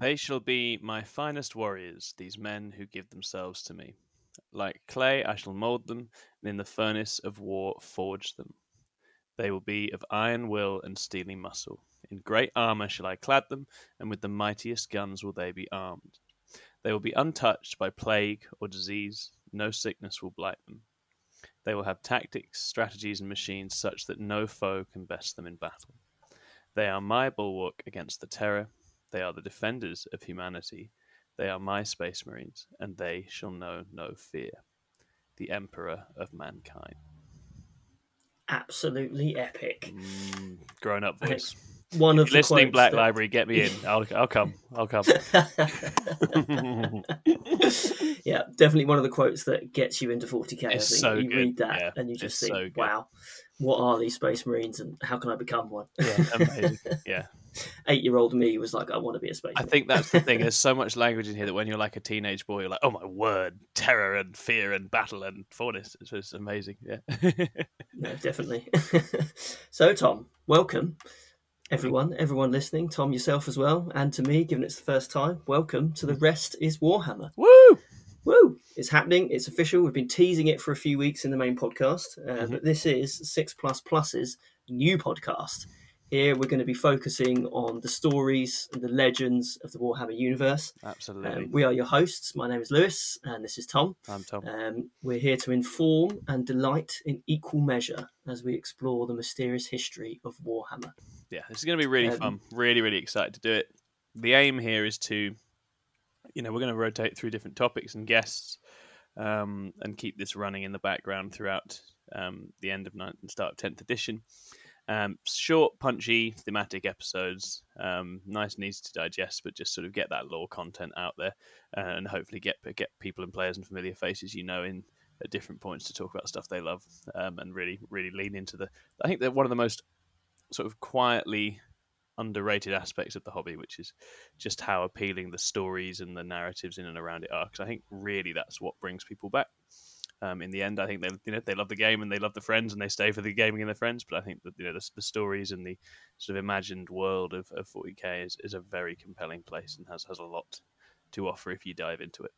They shall be my finest warriors, these men who give themselves to me. Like clay, I shall mould them, and in the furnace of war forge them. They will be of iron will and steely muscle. In great armour shall I clad them, and with the mightiest guns will they be armed. They will be untouched by plague or disease, no sickness will blight them. They will have tactics, strategies, and machines such that no foe can best them in battle. They are my bulwark against the terror. They are the defenders of humanity. They are my space marines, and they shall know no fear. The Emperor of Mankind. Absolutely epic. Mm, grown up voice. One of the Listening, Black that- Library, get me in. I'll, I'll come. I'll come. yeah, definitely one of the quotes that gets you into 40k. I think It's so you good, read that yeah, and you just think, so "Wow, what are these Space Marines, and how can I become one?" yeah, amazing. Yeah. Eight-year-old me was like, "I want to be a Space I Marine." think that's the thing. There's so much language in here that when you're like a teenage boy, you're like, oh my word, terror and fear and battle and forness. It's just amazing. Yeah. No, definitely. so, Tom, welcome. Everyone, everyone listening, Tom yourself as well, and to me, given it's the first time, welcome to the Rest is Warhammer. Woo! Woo! It's happening. It's official. We've been teasing it for a few weeks in the main podcast, uh, Mhm. but this is Six Plus Plus's new podcast. Here, we're going to be focusing on the stories and the legends of the Warhammer universe. Absolutely. Um, we are your hosts. My name is Lewis, and this is Tom. I'm Tom. Um, we're here to inform and delight in equal measure as we explore the mysterious history of Warhammer. Yeah, this is going to be really um, fun. Really, really excited to do it. The aim here is to, you know, we're going to rotate through different topics and guests, um, and keep this running in the background throughout um, the end of ninth and start of tenth edition. Um, short, punchy, thematic episodes, um, nice and easy to digest, but just sort of get that lore content out there, uh, and hopefully get get people and players and familiar faces you know in at different points to talk about stuff they love, um, and really, really lean into the. I think that one of the most sort of quietly underrated aspects of the hobby, which is just how appealing the stories and the narratives in and around it are. Because I think really that's what brings people back. Um, in the end, I think they you know they love the game and they love the friends and they stay for the gaming and the friends. But I think that you know the, the stories and the sort of imagined world of, of 40k is, is a very compelling place and has has a lot to offer if you dive into it.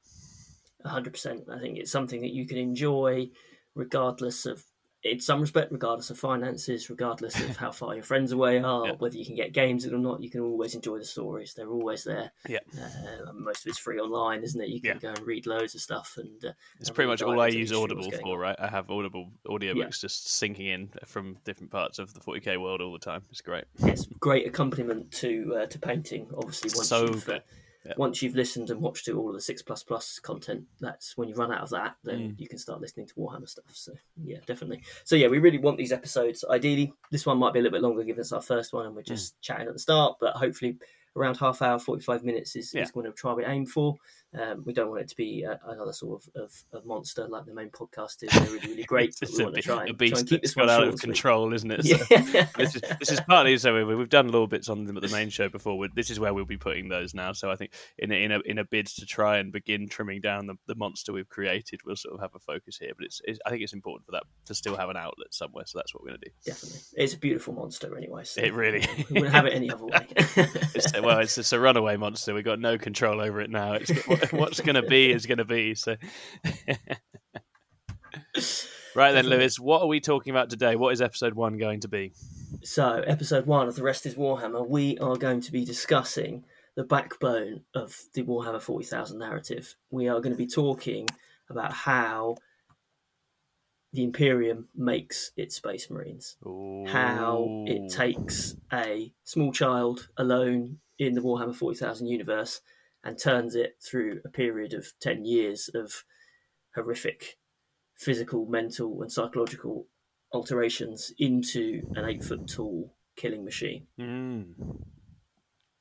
100%. I think it's something that you can enjoy regardless of, in some respect, regardless of finances, regardless of how far your friends away are, Yeah. whether you can get games in or not, you can always enjoy the stories. They're always there. Yeah. Uh, most of it's free online, isn't it? You can go and read loads of stuff. and uh, It's and pretty much all I use history of what's Audible for, on. right? I have Audible audiobooks just sinking in from different parts of the 40k world all the time. It's great. It's great accompaniment to uh, to painting. Obviously, once So you've once you've listened and watched to all of the six plus plus content, that's when you run out of that, then Mm. you can start listening to Warhammer stuff. So yeah, definitely. So yeah, we really want these episodes. Ideally, this one might be a little bit longer, given it's our first one, and Mm. we're just chatting at the start. But hopefully, around half hour, forty five minutes is, Yeah. is going to try we aim for. Um, we don't want it to be uh, another sort of, of, monster like the main podcast is. They're really really great. but It's we a, want to try a and, try and keep this one got out of and control, isn't it? So Yeah. this is this is partly so we- we've done little bits on them at the main show before. we this is where we'll be putting those now. So I think in a, in a in a bid to try and begin trimming down the, the monster we've created, we'll sort of have a focus here. But it's, it's I think it's important for that to still have an outlet somewhere. So that's what we're going to do. Definitely, it's a beautiful monster anyway. So It really we wouldn't have it any other way. it's, well, it's, it's a runaway monster. We've got no control over it now. It's what's going to be is going to be. So, right then, Lewis, what are we talking about today? What is episode one going to be? So, episode one of The Rest is Warhammer, we are going to be discussing the backbone of the Warhammer 40,000 narrative. We are going to be talking about how the Imperium makes its Space Marines, how it takes a small child alone in the Warhammer 40,000 universe and turns it through a period of 10 years of horrific physical, mental, and psychological alterations into an eight foot tall killing machine. Mm.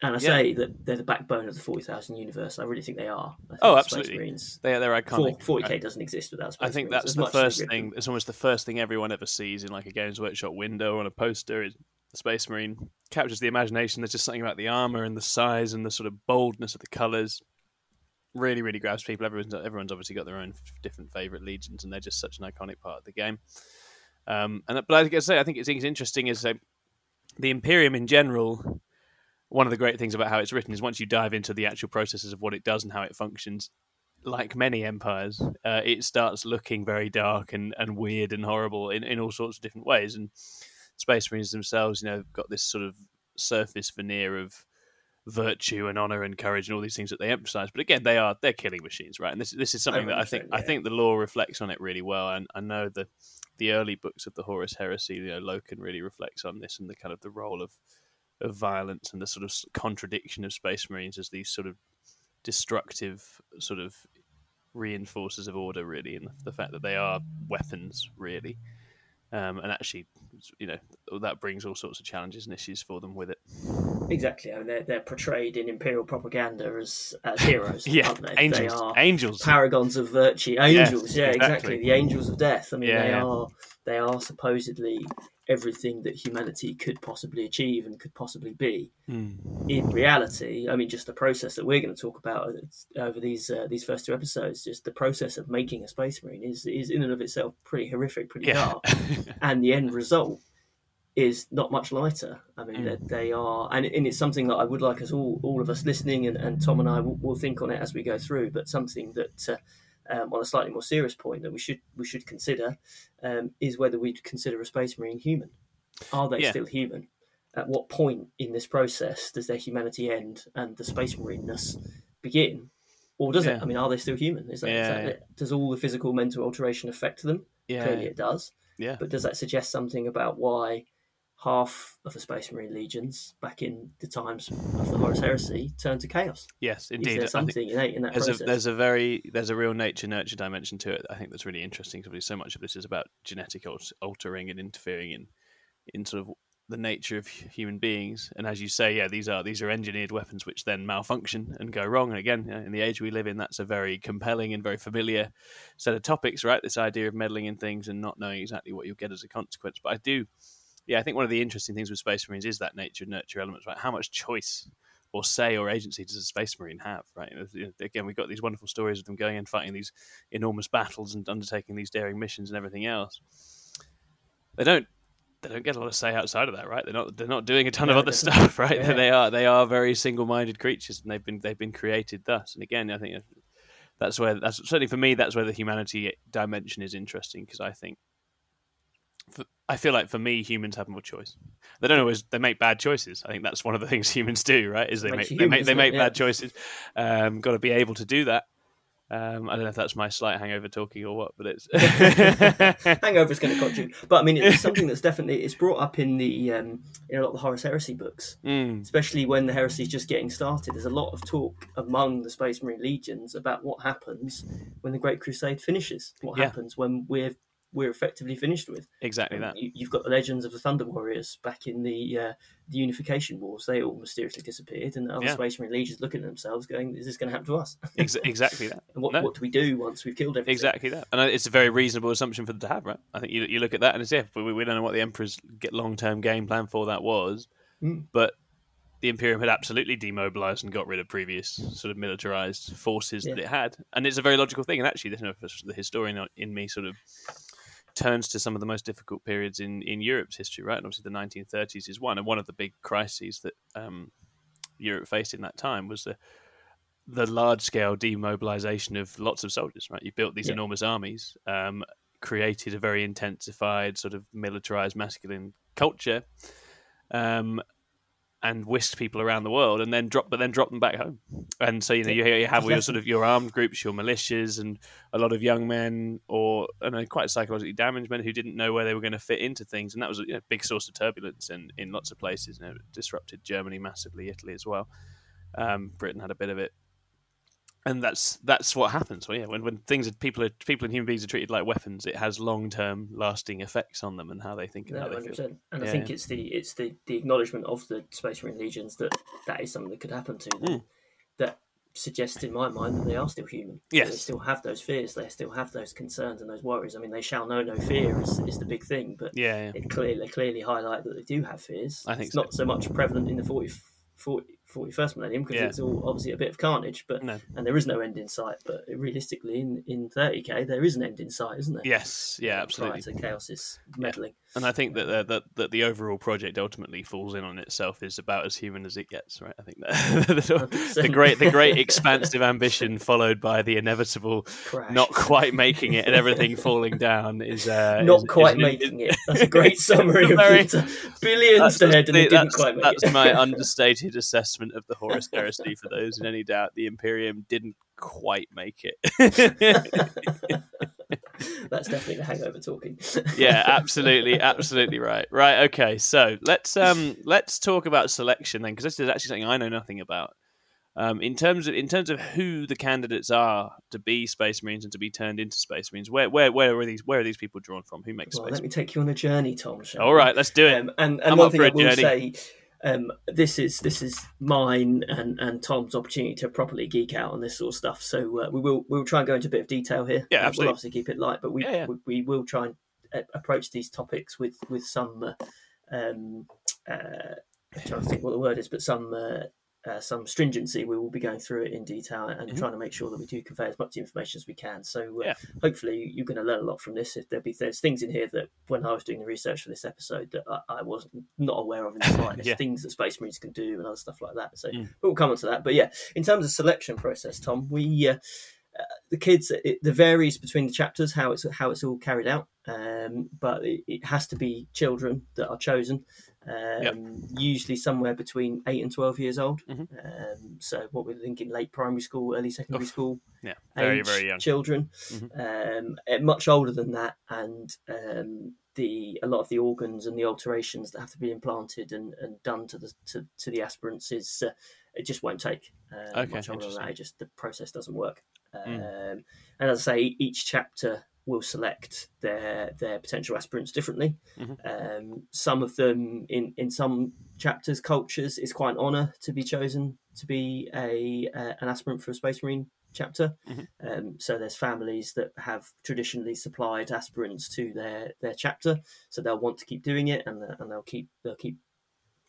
And I Yeah. say that they're the backbone of the 40,000 universe. I really think they are. I think Oh, absolutely. Space Marines. They, they're iconic. 40, k doesn't exist without Space I think Marines, that's the much as they first thing. It's almost the first thing everyone ever sees in like a Games Workshop window or on a poster. Is the Space Marine captures the imagination. There's just something about the armor and the size and the sort of boldness of the colors. Really, really grabs people. Everyone's everyone's obviously got their own different favorite legions, and they're just such an iconic part of the game. Um, and but I say, I think it's, interesting is the Imperium in general one of the great things about how it's written is once you dive into the actual processes of what it does and how it functions, like many empires, uh, it starts looking very dark and, and weird and horrible in, in all sorts of different ways. And Space Marines themselves, you know, got this sort of surface veneer of virtue and honor and courage and all these things that they emphasize. But again, they are they're killing machines, right? And this this is something that I think yeah. I think the lore reflects on it really well. And I know the the early books of the Horus Heresy, you know, Loken really reflects on this and the kind of the role of of violence and the sort of contradiction of Space Marines as these sort of destructive sort of reinforcers of order, really, and the fact that they are weapons, really. Um, and actually, you know, that brings all sorts of challenges and issues for them with it. Exactly, I mean, they're, they're portrayed in imperial propaganda as, as heroes, yeah, they? Angels, they are angels, paragons of virtue. Angels, yes, yeah, exactly. exactly. The angels of death. I mean, Yeah, they yeah. are they are supposedly everything that humanity could possibly achieve and could possibly be. Hmm. In reality, I mean, just the process that we're going to talk about over these uh, these first two episodes, just the process of making a space marine is is in and of itself pretty horrific, pretty Yeah. dark, and the end result is not much lighter. I mean, Mm. that they are, and, and it's something that I would like us all, all of us listening, and, and Tom and I will, will think on it as we go through. But something that, uh, um, on a slightly more serious point, that we should we should consider um, is whether we'd consider a space marine human. Are they Yeah. still human? At what point in this process does their humanity end and the space marineness begin? Or does it? I mean, are they still human? Is that, is Yeah, that yeah. it? Does all the physical, mental alteration affect them? Clearly, it does. yeah. But does that suggest something about why half of the Space Marine legions back in the times of the Horus Heresy turned to chaos? Yes, indeed. there something innate in that there's a process? there's a very there's a real nature nurture dimension to it. I think that's really interesting because so much of this is about genetic altering and interfering in in sort of the nature of human beings. And as you say, yeah, these are these are engineered weapons which then malfunction and go wrong. And again, in the age we live in, that's a very compelling and very familiar set of topics, right? This idea of meddling in things and not knowing exactly what you'll get as a consequence. But I do, yeah, I think one of the interesting things with Space Marines is that nature nurture elements, right? How much choice or say or agency does a space marine have right? Again we've got these wonderful stories of them going and fighting these enormous battles and undertaking these daring missions and everything else. They don't they don't get a lot of say outside of that right? They're not they're not doing a ton of other stuff right? Yeah. they are they are very single-minded creatures and they've been they've been created thus. And again i think that's where that's certainly for me that's where the humanity dimension is interesting because i think I feel like for me, humans have more choice. They don't always. They make bad choices. I think that's one of the things humans do. Right? Is they make you they make they make Yeah. bad choices. Um, Got to be able to do that. Um, I don't know if that's my slight hangover talking or what, but it's Hangover is going to contribute, but I mean, it's something that's definitely it's brought up in the um, in a lot of the Horus Heresy books. Mm, especially when the heresy is just getting started. There's a lot of talk among the Space Marine legions about what happens when the Great Crusade finishes. What Yeah. happens when we're we're effectively finished with. exactly that. You, you've got the legends of the Thunder Warriors back in the uh, the Unification Wars. They all mysteriously disappeared, and the other Yeah. Space Marine legions looking at themselves, going, "Is this going to happen to us? Ex- exactly that. and what, No. what do we do once we've killed everything?" Exactly that, and it's a very reasonable assumption for them to have, right? I think you, you look at that and it's yeah, we, we don't know what the Emperor's long term game plan for that was, Mm. but the Imperium had absolutely demobilized and got rid of previous sort of militarized forces that it had, and it's a very logical thing. And actually, you know, the historian in me sort of turns to some of the most difficult periods in in Europe's history, right? And obviously, the 1930s is one, and one of the big crises that um, Europe faced in that time was the the large scale demobilization of lots of soldiers. Right, you built these Yeah. enormous armies, um, created a very intensified sort of militarized masculine culture, um, and whisked people around the world, and then drop, but then drop them back home. And so you know you, you have all your sort of your armed groups, your militias, and a lot of young men or I know, quite psychologically damaged men who didn't know where they were going to fit into things, and that was a you know, big source of turbulence in, in lots of places. You know, it disrupted Germany massively, Italy as well. Um, Britain had a bit of it, and that's that's what happens. Well, yeah, when when things are people are people and human beings are treated like weapons, it has long term lasting effects on them and how they think and No, how they hundred feel. percent. And I think yeah. it's the it's the the acknowledgement of the Space Marine legions that that is something that could happen to them. Mm. That suggests in my mind that they are still human. They still have those fears. They still have those concerns and those worries. I mean, they shall know no fear is, is the big thing, but Yeah, yeah. it clearly they clearly highlight that they do have fears. I think it's so. not so much prevalent in the 40, 40, 41st millennium because Yeah. it's all obviously a bit of carnage, but No. and there is no end in sight. But realistically, in in 30k, there is an end in sight, isn't there? Yes, yeah, absolutely. Prior to is meddling. And I think that uh, that that the overall project ultimately falls in on itself is about as human as it gets, right? I think that the, the great the great expansive ambition followed by the inevitable Crash. not quite making it and everything falling down is uh, not is- quite is- making it. That's a great summary of Very-. Billions dead and it didn't quite make that's it. That's my understated assessment of the Horus Heresy. For those in any doubt, the Imperium didn't quite make it. That's definitely the hangover talking. yeah, absolutely, absolutely right. Right, okay. So let's um let's talk about selection then, because this is actually something I know nothing about. Um, in terms of in terms of who the candidates are to be Space Marines and to be turned into Space Marines, where where where are these where are these people drawn from? Who makes Well, Space? let me take you on a journey, Tom. All let's do it. Um, and and one thing I will journey. say, um, this is this is mine and, and Tom's opportunity to properly geek out on this sort of stuff. So uh, we will we will try and go into a bit of detail here. Yeah, Uh, absolutely. We'll obviously keep it light, but we Yeah, yeah. we, we will try and uh, approach these topics with with some uh, um, uh, I'm trying to think what the word is, but some. Uh, some stringency. We will be going through it in detail and Mhm. trying to make sure that we do convey as much information as we can. So, uh, Yeah. hopefully, you're going to learn a lot from this. If there be there's things in here that when I was doing the research for this episode that I, I was not aware of in the slightest, Yeah. things that Space Marines can do and other stuff like that. So Mm. we'll come on to that. But yeah, in terms of selection process, Tom, we uh, uh, the kids it, it varies between the chapters how it's how it's all carried out, um, but it, it has to be children that are chosen. Um, Usually somewhere between eight and twelve years old. Mhm. Um, so what we're thinking, late primary school, early secondary Oof. school Yeah, very very young. children, Mhm. um, eh, much older than that, and um, the a lot of the organs and the alterations that have to be implanted and, and done to the to, to the aspirants is uh, it just won't take uh, Okay, much older than that. It just the process doesn't work. Um, Mm. And as I say, each chapter will select their their potential aspirants differently. Mhm. Um, some of them in in some chapters, cultures, it's quite an honour to be chosen to be a uh, an aspirant for a Space Marine chapter. Mhm. Um, so there's families that have traditionally supplied aspirants to their their chapter, so they'll want to keep doing it, and and they'll keep they'll keep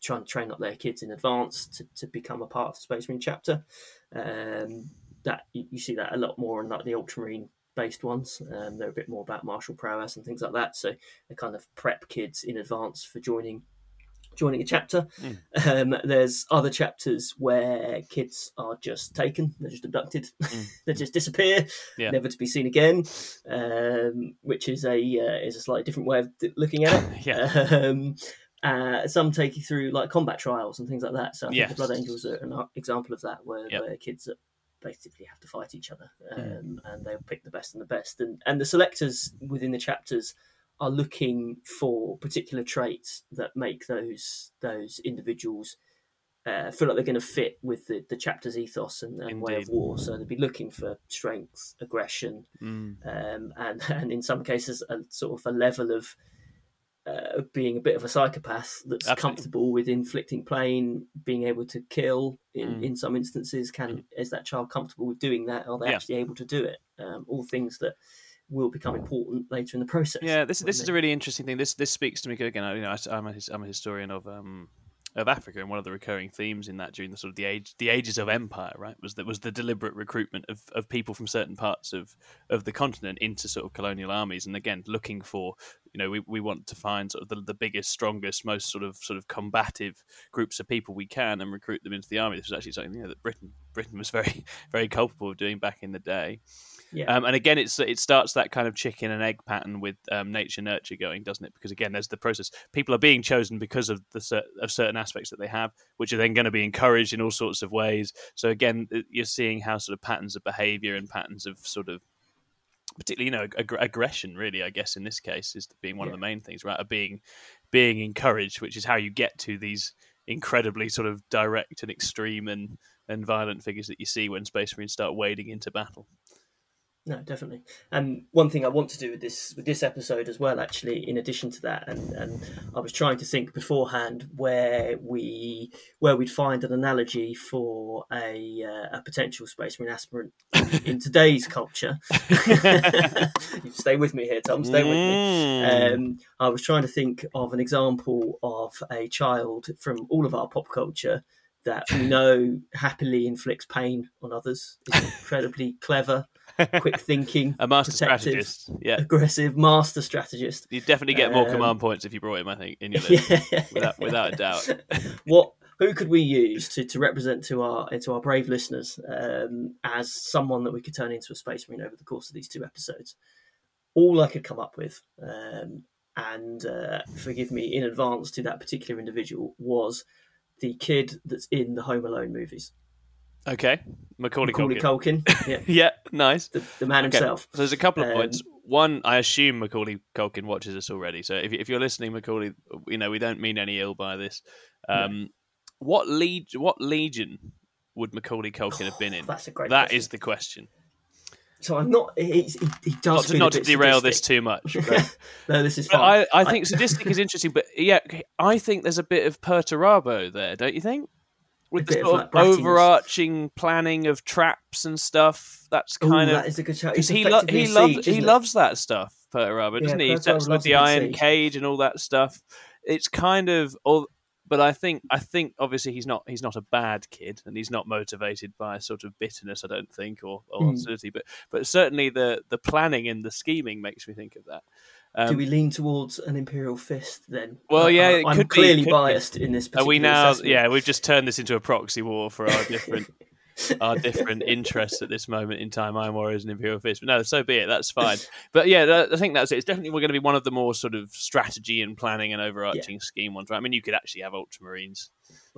trying to train up their kids in advance to, to become a part of the Space Marine chapter. Um, that you, see that a lot more in like the Ultramarine based ones. Um, they're a bit more about martial prowess and things like that. So they kind of prep kids in advance for joining joining a chapter. Um, there's other chapters where kids are just taken, they're just abducted, Mm. they just disappear, Yeah. never to be seen again. Um, which is a uh, is a slightly different way of looking at it. yeah, Um, uh, some take you through like combat trials and things like that. So I think Yes. the Blood Angels are an example of that, where, Yep. where kids are basically have to fight each other, um, and they'll pick the best and the best. And and the selectors within the chapters are looking for particular traits that make those those individuals. Uh, feel like they're going to fit with the, the chapter's ethos and, and way of war. So they'd be looking for strength, aggression, Mm. um, and and in some cases a sort of a level of uh, being a bit of a psychopath that's Absolutely. comfortable with inflicting pain, being able to kill. In, Mm. in some instances, can is that child comfortable with doing that? Are they Yeah. actually able to do it? Um, all things that will become important later in the process. Yeah, this this is a really interesting thing. This this speaks to me again. I- You know, I, am a I'm a historian of um of Africa, and one of the recurring themes in that during the sort of the age the ages of empire, right, was that was the deliberate recruitment of, of people from certain parts of of the continent into sort of colonial armies, and again looking for you know we, we want to find sort of the, the biggest, strongest, most sort of sort of combative groups of people we can and recruit them into the army. This was actually something you know, that Britain Britain was very very culpable of doing back in the day. Yeah, Um, and again, it's it starts that kind of chicken and egg pattern with um, nature nurture going, doesn't it? Because again, there's the process. People are being chosen because of the of certain aspects that they have, which are then going to be encouraged in all sorts of ways. So again, you're seeing how sort of patterns of behaviour and patterns of sort of particularly you know ag- aggression really i guess in this case is being one Yeah. of the main things right are being being encouraged which is how you get to these incredibly sort of direct and extreme and and violent figures that you see when space marines start wading into battle No, definitely. And one thing I want to do with this with this episode as well, actually, in addition to that, and, and I was trying to think beforehand where we where we'd find an analogy for a uh, a potential space marine aspirant in today's culture. stay with me here, Tom. Stay with me. Mm. Um, I was trying to think of an example of a child from all of our pop culture that we know happily inflicts pain on others. Is incredibly clever, quick thinking, a master strategist. Yeah, aggressive master strategist. you definitely get more Um, command points if you brought him. I think in your list, Yeah. without without a doubt. what who could we use to, to represent to our to our brave listeners um, as someone that we could turn into a space marine over the course of these two episodes? All I could come up with, um, and uh, forgive me in advance to that particular individual, was the kid that's in the Home Alone movies, Okay, Macaulay, Macaulay Culkin. Culkin, yeah, yeah, nice. the, the man Okay, himself. So there's a couple of Um, points. One, I assume Macaulay Culkin watches us already. So if, if you're listening, Macaulay, you know we don't mean any ill by this. Um, What lead? What legion would Macaulay Culkin have been in? That's a great. That question. is the question. So I'm not. He, he, does Not to, feel a not to derail this too much. No, this is fine. I, I think sadistic is interesting. But yeah, I think there's a bit of Perturabo there, don't you think? With the bit of, sort like, of overarching planning of traps and stuff. That's Ooh, kind of that is a good shout. he lo- he loves he loves that stuff, Perturabo, Yeah, doesn't he? Perturabo That's with the iron siege. cage and all that stuff. It's kind of all, but I think I think obviously he's not he's not a bad kid, and he's not motivated by a sort of bitterness. I don't think or, or Mm. hostility, but but certainly the the planning and the scheming makes me think of that. Um, Do we lean towards an imperial fist then? Well, yeah, I, it I'm could be, clearly be. biased in this. are we now? assessment. Yeah, we've just turned this into a proxy war for our different our different interests at this moment in time. Iron Warriors and Imperial Fist, but no, so be it. That's fine. But yeah, that, I think that's it. It's definitely we're going to be one of the more sort of strategy and planning and overarching scheme ones. Right? I mean, you could actually have Ultramarines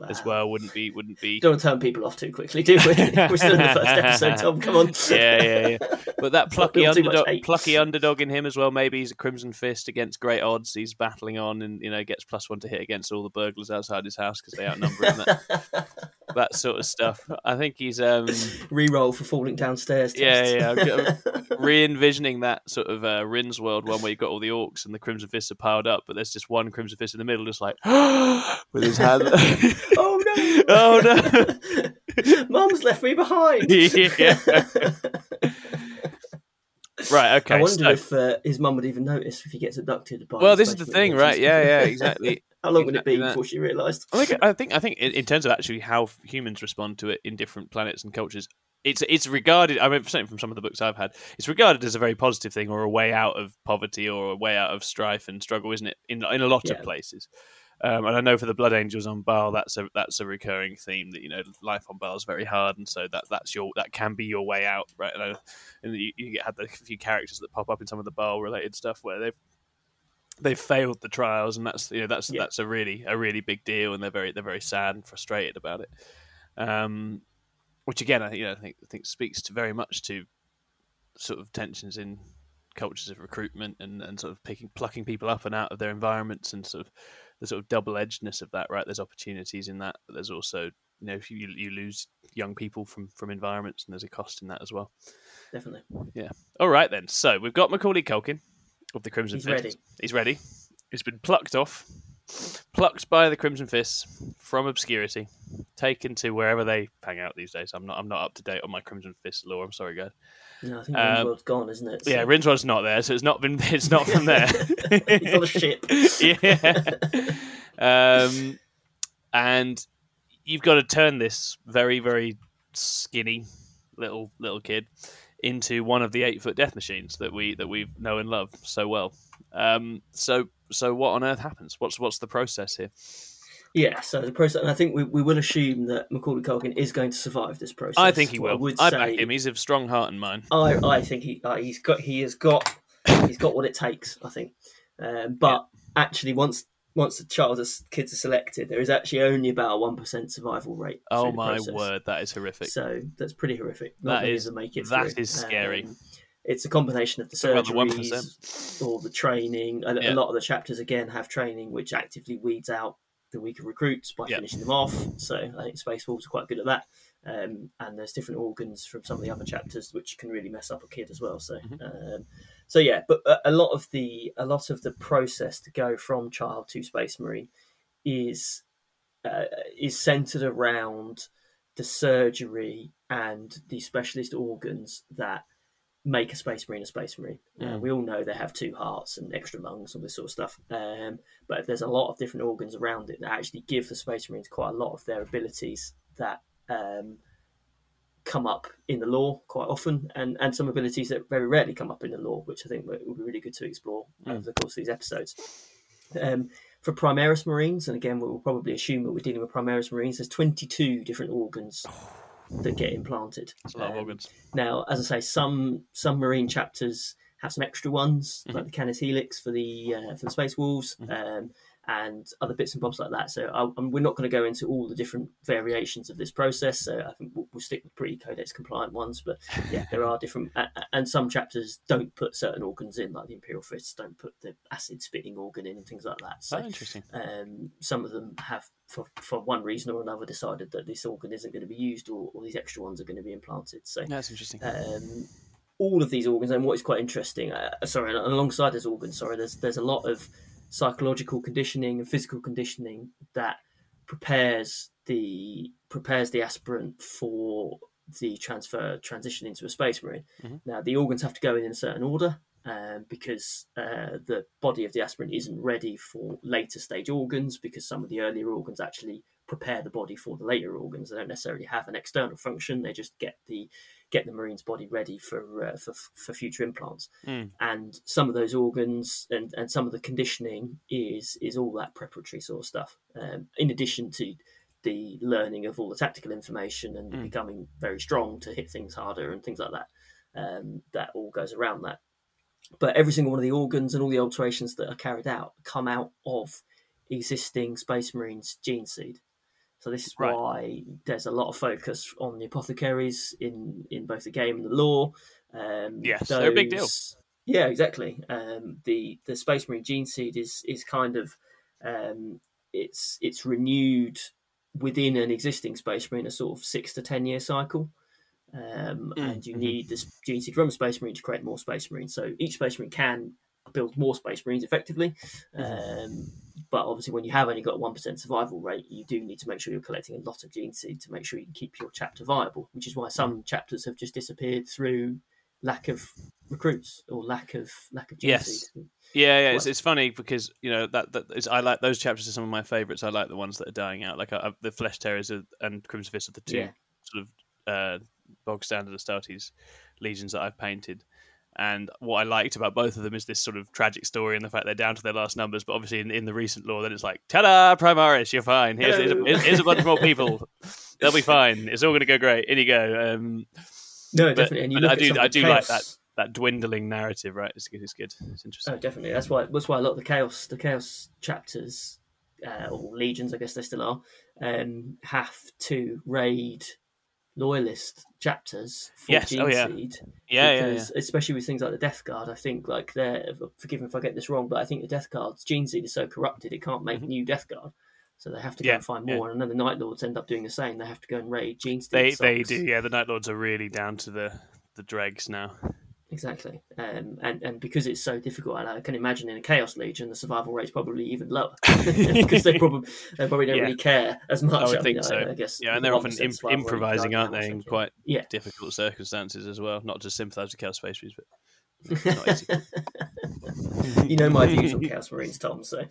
as well. Wouldn't be? Wouldn't be? Don't turn people off too quickly, do we? We're still in the first episode, Tom. Come on. yeah, yeah, yeah. But that plucky build too much underdog, plucky underdog in him as well. Maybe he's a Crimson Fist against great odds. He's battling on, and you know gets plus one to hit against all the burglars outside his house because they outnumber him. That, that sort of stuff. I think he's um, Re-roll for falling downstairs. Yeah, test. yeah, I'm- re-envisioning that sort of uh, Rynn's World one where you've got all the orcs and the Crimson Fists are piled up, but there's just one Crimson Fist in the middle, just like with his hand. oh no! oh no! Mum's left me behind. Yeah. Right. Okay. I wonder so- if uh, his mum would even notice if he gets abducted by. well, this is the thing, right? Yeah, yeah, exactly. How long would it be that. before she realised? I think I think I think in, in terms of actually how humans respond to it in different planets and cultures, it's it's regarded. I mean, certainly from some of the books I've had, it's regarded as a very positive thing or a way out of poverty or a way out of strife and struggle, isn't it? In in a lot Yeah. of places. Um, and I know for the Blood Angels on Baal, that's a that's a recurring theme that you know life on Baal is very hard, and so that that's your that can be your way out, right? And, I- and you, you had the few characters that pop up in some of the Baal related stuff where they've they've failed the trials, and that's you know that's Yeah. that's a really a really big deal, and they're very they're very sad and frustrated about it. Um, which again, I you know I think I think speaks to very much to sort of tensions in cultures of recruitment and, and sort of picking plucking people up and out of their environments and sort of the sort of double edgedness of that. Right, there's opportunities in that, but there's also you know if you you lose young people from from environments, and there's a cost in that as well. Definitely. Yeah. All right then. So we've got Macaulay Culkin of the Crimson He's Fist. ready. He's ready. He's been plucked off, plucked by the Crimson Fists from obscurity, taken to wherever they hang out these days. I'm not. I'm not up to date on my Crimson Fist lore. I'm sorry, guys. No, I think Um, Rynn's World's gone, isn't it? Yeah, So- not there, so it's not been. It's not from there. He's on a ship. yeah. Um, and you've got to turn this very, very skinny little little kid into one of the eight foot death machines that we that we know and love so well. Um, so so what on earth happens? What's what's the process here? Yeah, so the process, and I think we, we will assume that Macaulay Culkin is going to survive this process. I think he will. I would I say, back him. He's of strong heart and mind. I, I think he uh, he's got he has got he's got what it takes. I think, um, but actually, once once the child kids are selected, there is actually only about a one percent survival rate. Oh my word, that is horrific. So that's pretty horrific. Not That is- make it that is scary. Um, it's a combination of the Talk about the surgeries or the training. A, Yeah. a lot of the chapters again have training which actively weeds out the weaker recruits by Yeah. finishing them off. So I think Space Wolves are quite good at that. Um, and there's different organs from some of the other chapters which can really mess up a kid as well. So, Mm-hmm. um, so yeah, but a, a lot of the a lot of the process to go from child to Space Marine is uh, is centered around the surgery and the specialist organs that make a Space Marine a Space Marine. Uh, we all know they have two hearts and extra lungs, all this sort of stuff. Um, but there's a lot of different organs around it that actually give the Space Marines quite a lot of their abilities that um, come up in the lore quite often, and, and some abilities that very rarely come up in the lore, which I think would be really good to explore over the course of these episodes. Um, for Primaris Marines, and again, we'll probably assume that we're dealing with Primaris Marines, there's 22 different organs that get implanted. It's a lot of Um, organs. now, as I say, some some marine chapters have some extra ones, Mm-hmm. like the Canis Helix for the uh, for the Space Wolves, um, and other bits and bobs like that. So I, we're not going to go into all the different variations of this process. So I think we'll, we'll stick with pretty codex compliant ones. But yeah, there are different, and some chapters don't put certain organs in, like the Imperial Fists don't put the acid spitting organ in and things like that. So Oh, interesting. um, some of them have, for, for one reason or another, decided that this organ isn't going to be used, or, or these extra ones are going to be implanted. So that's interesting. um, all of these organs, and what is quite interesting, uh, sorry, alongside those organs, sorry, there's there's a lot of psychological conditioning and physical conditioning that prepares the prepares the aspirant for the transfer transition into a space marine. Mhm. Now, the organs have to go in in a certain order. Um, because uh, the body of the aspirant isn't ready for later stage organs, because some of the earlier organs actually prepare the body for the later organs. They don't necessarily have an external function; they just get the get the marine's body ready for uh, for for future implants. Mm. And some of those organs and, and some of the conditioning is is all that preparatory sort of stuff. Um, in addition to the learning of all the tactical information and Mm. becoming very strong to hit things harder and things like that. Um, that all goes around that. But every single one of the organs and all the alterations that are carried out come out of existing Space Marines gene seed. So this is Right. why there's a lot of focus on the apothecaries in in both the game and the lore. Um, Yes, they're a big deal. Yeah, exactly. Um, the the Space Marine gene seed is is kind of um, it's it's renewed within an existing Space Marine a sort of six to ten year cycle. Um, Mm, and you mhm. need this gene seed from a Space Marine to create more Space Marines. So each Space Marine can build more Space Marines effectively. Um, but obviously, when you have only got one percent survival rate, you do need to make sure you're collecting a lot of gene seed to make sure you can keep your chapter viable. Which is why some chapters have just disappeared through lack of recruits or lack of lack of gene Yes. seed. Yeah, yeah, it's, it's funny because you know that that is, I like those chapters are some of my favourites. I like the ones that are dying out, like uh, the Flesh Tearers are- and Crimson Fist are the two Yeah. sort of uh, bog standard Astartes legions that I've painted. And what I liked about both of them is this sort of tragic story and the fact they're down to their last numbers. But obviously, in, in the recent lore, then it's like, ta-da, Primaris, you're fine. Here's, here's, a, here's a bunch more people. They'll be fine. It's all going to go great. In you go. Um, No, But- definitely. And you but I do- I do like that that dwindling narrative, right? It's good. It's good. It's interesting. Oh, definitely. That's why. That's why a lot of the chaos, the chaos chapters, uh, or legions, I guess they still are, um, have to raid loyalist chapters for Yes, Gene oh, yeah. Seed. yeah, yeah, yeah. Especially with things like the Death Guard, I think like they're. Forgive me if I get this wrong, but I think the Death Guard's Gene Seed is so corrupted it can't make Mhm. new Death Guard. So they have to go Yeah, and find more, and then the Night Lords end up doing the same. They have to go and raid Gene Seed. They they do. Yeah, the Night Lords are really down to the the dregs now. Exactly, um, and and because it's so difficult, and I can imagine in a Chaos Legion the survival rate's probably even lower because they probably they probably don't Yeah. really care as much. I would mean, think so. I, guess Yeah, and they're often imp- improvising, aren't they, in quite Yeah. difficult circumstances as well. Not just sympathise with Chaos Space but it's not easy. you know my views on Chaos Marines, Tom. So um,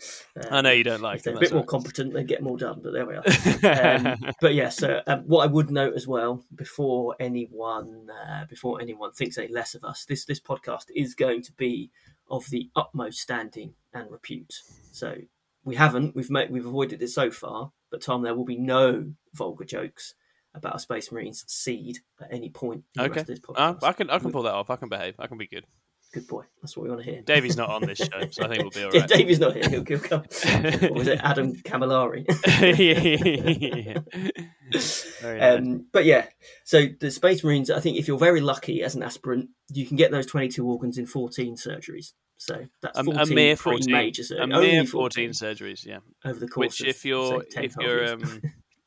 I know you don't like them. a bit that's more competent, they get more done. But there we are. um, but yeah, so um, what I would note as well before anyone uh, before anyone thinks any less of us, this this podcast is going to be of the utmost standing and repute. So we haven't we've made, we've avoided it so far, but Tom, there will be no vulgar jokes about a Space Marines seed at any point in the Okay. rest of this Uh. I can I can pull that off. I can behave. I can be good. Good boy, that's what we want to hear. Davey's not on this show, so I think we'll be all right. Yeah. Davey's not here. He'll, he'll come. what was it, Adam Camilleri? Very nice. Um, but yeah, so the Space Marines, I think if you're very lucky as an aspirant, you can get those 22 organs in 14 surgeries. So that's A- 14 a mere 14 major surgeries. a mere 14 14 surgeries, yeah. over the course Which, of, if you're say, 10, if you're um,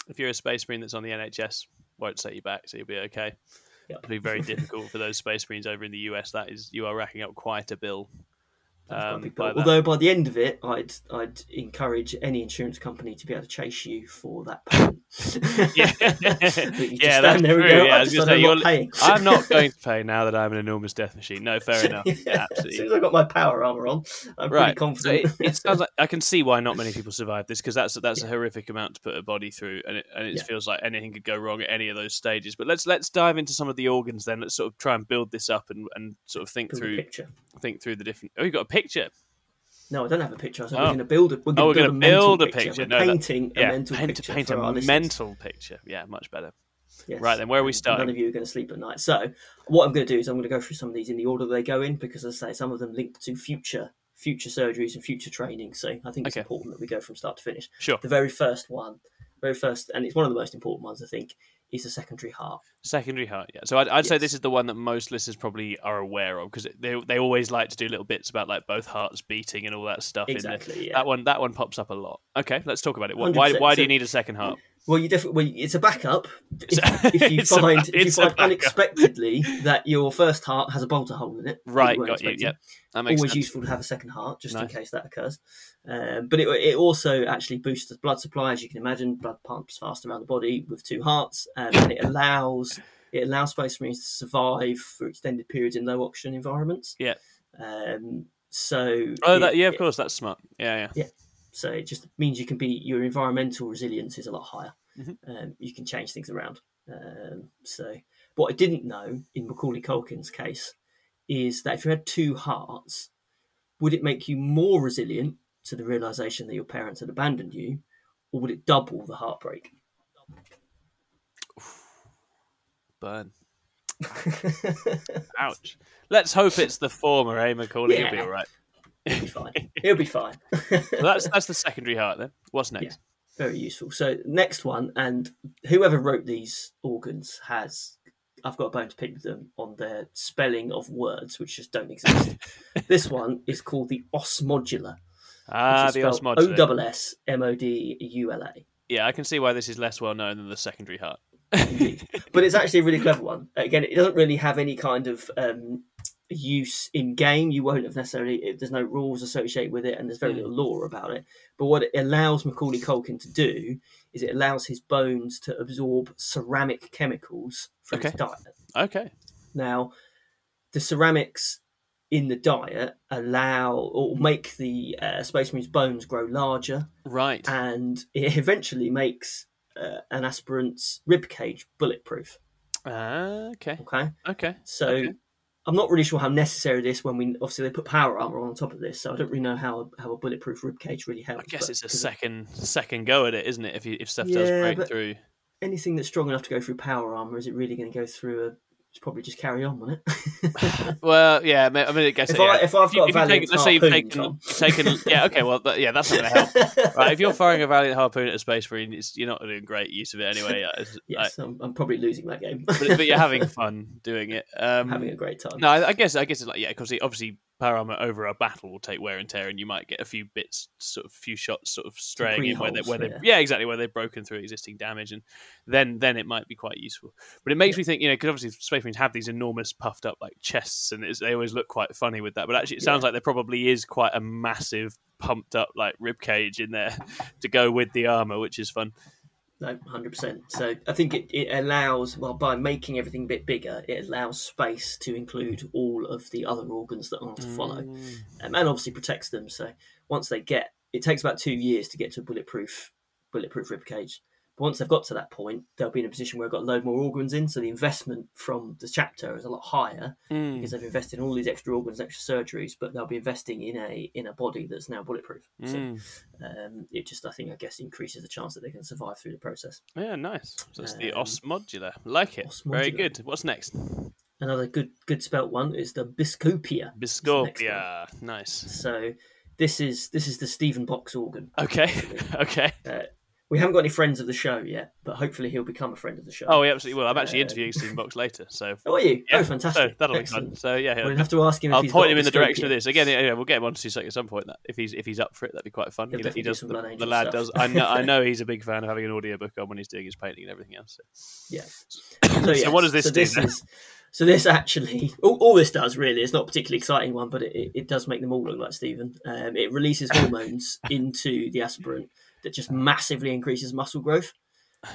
if you're a space marine that's on the NHS, won't set you back, so you'll be okay. Yep. It'll be very difficult for those space marines over in the US. That is, you are racking up quite a bill That's quite a um, by bill. Although by the end of it, I'd I'd encourage any insurance company to be able to chase you for that payment. Yeah. But you just Yeah, that's there true. go, Yeah, I I was just gonna I'm not. I'm not going to pay now that I'm an enormous death machine. No, fair enough. Yeah, As soon Absolutely. as I got my power armor on, I'm Right. pretty So confident. it, it sounds like I can see why not many people survive this because that's that's a horrific amount to put a body through, and it, and it feels like anything could go wrong at any of those stages. But let's let's dive into some of the organs then. Let's sort of try and build this up and, and sort of think through think through the different. Oh, you got a picture. No, I don't have a picture. I said Oh. we're going to build a. We're Oh, going we're to build, build a a mental picture. We're No, that- painting a Yeah, mental paint, picture paint a listeners. mental picture. Yeah, much better. Yes. Right then, where are we starting? None of you are going to sleep at night. So, what I'm going to do is I'm going to go through some of these in the order they go in because, as I say, some of them link to future future surgeries and future training. So, I think it's Okay. important that we go from start to finish. Sure. The very first one, very first, and it's one of the most important ones, I think, is the secondary heart. Secondary heart, yeah. So I'd, I'd say this is the one that most listeners probably are aware of because they they always like to do little bits about like both hearts beating and all that stuff. Exactly. Yeah. That one that one pops up a lot. Okay, let's talk about it. Why why, 100%. why do So- you need a second heart? Well, you definitely. Well, it's a backup. If, if you it's a find if you find unexpectedly that your first heart has a bolter hole in it, Right, got you. Yep, that makes always sense. useful to have a second heart just in case that occurs. Um, but it, it also actually boosts the blood supply, as you can imagine. Blood pumps faster around the body with two hearts, um, and it allows it allows space marines to survive for extended periods in low oxygen environments. Yeah. Um, so Oh, it- that, yeah, of it- course, that's smart. Yeah, yeah. Yeah. so it just means you can be your environmental resilience is a lot higher. Mhm. Um, you can change things around. Um, so what I didn't know in Macaulay Culkin's case is that if you had two hearts, would it make you more resilient to the realization that your parents had abandoned you, or would it double the heartbreak? Burn. Ouch. Let's hope it's the former, eh, Macaulay? You'll be all right. It'll be fine. It'll be fine. So that's that's the secondary heart then. What's next? Yeah, very useful. So next one, and whoever wrote these organs has, I've got a bone to pick with them on their spelling of words which just don't exist. this one is called the ossmodula. Ah, the O ossmodula. double S M O D U L A. Yeah, I can see why this is less well known than the secondary heart. Indeed. But it's actually a really clever one. Again, it doesn't really have any kind of um, use in game. You won't have necessarily. It, there's no rules associated with it, and there's very Mm. little lore about it. But what it allows Macaulay Culkin to do is it allows his bones to absorb ceramic chemicals from his diet. Okay. Now, the ceramics in the diet allow or make the uh, Space Marine's bones grow larger, Right. and it eventually makes uh, an aspirant's rib cage bulletproof. Ah, okay. Okay, Okay. so Okay. I'm not really sure how necessary this when we obviously they put power armor on top of this, so I don't really know how how a bulletproof rib cage really helps. I guess it's a second second go at it, isn't it? If you, if stuff does break through. anything that's strong enough to go through power armor is it really going to go through a? It's probably just carry on, won't it? Well, yeah. I mean, I guess If yeah. I- if I've you- got a you Valiant take- let's say you've harpoon, taken, taken, yeah, okay, well, yeah, that's not going to help. Right, if you're firing a Valiant harpoon at a space marine, it's, you're not doing great use of it anyway. uh, yes, I'm, I'm probably losing that game. but, but you're having fun doing it. Um, having a great time. No, I I guess I guess it's like yeah, because obviously power armor over a battle will take wear and tear, and you might get a few bits, sort of few shots, sort of straying in where they where they yeah. yeah exactly where they've broken through existing damage, and then then it might be quite useful. But it makes me think, you know, because obviously space marines have these enormous puffed up like chests, and it's, they always look quite funny with that. But actually, it sounds Yeah. like there probably is quite a massive pumped up like rib cage in there to go with the armor, which is fun. No, hundred percent. So I think it, it allows well by making everything a bit bigger, it allows space to include all of the other organs that are to follow, Mm. um, and obviously protects them. So once they get, it takes about two years to get to a bulletproof bulletproof rib cage. But once they've got to that point, they'll be in a position where they've got a load more organs in. So the investment from the chapter is a lot higher Mm. because they've invested in all these extra organs, extra surgeries, but they'll be investing in a in a body that's now bulletproof. So Mm. um, it just, I think, I guess, increases the chance that they can survive through the process. Yeah, nice. So it's the Um, ossmodula. Like it. Very good. What's next? Another good good spelt one is the Biscopea. The. Biscopea. Nice. So this is this is the Stephen Box organ. Okay. okay. We haven't got any friends of the show yet, but hopefully he'll become a friend of the show. Oh, he absolutely will. I'm actually Uh, interviewing Steve Box later, so Oh, are you? yeah. Oh, fantastic! So that'll Excellent. be fun. So yeah, We'll have to ask him. I'll he's point him in the direction of this. Again, yeah, we'll get him on to at some point. That if he's if he's up for it, that'd be quite fun. He'll He, do does some the, the lad stuff. does. I know I know he's a big fan of having an audiobook on when he's doing his painting and everything else. So. Yeah. So, what does this so do? this is So this actually, all, all this does really, it's not a particularly exciting one, but it, it, it does make them all look like Stephen. Um, it releases hormones into the aspirant that just massively increases muscle growth.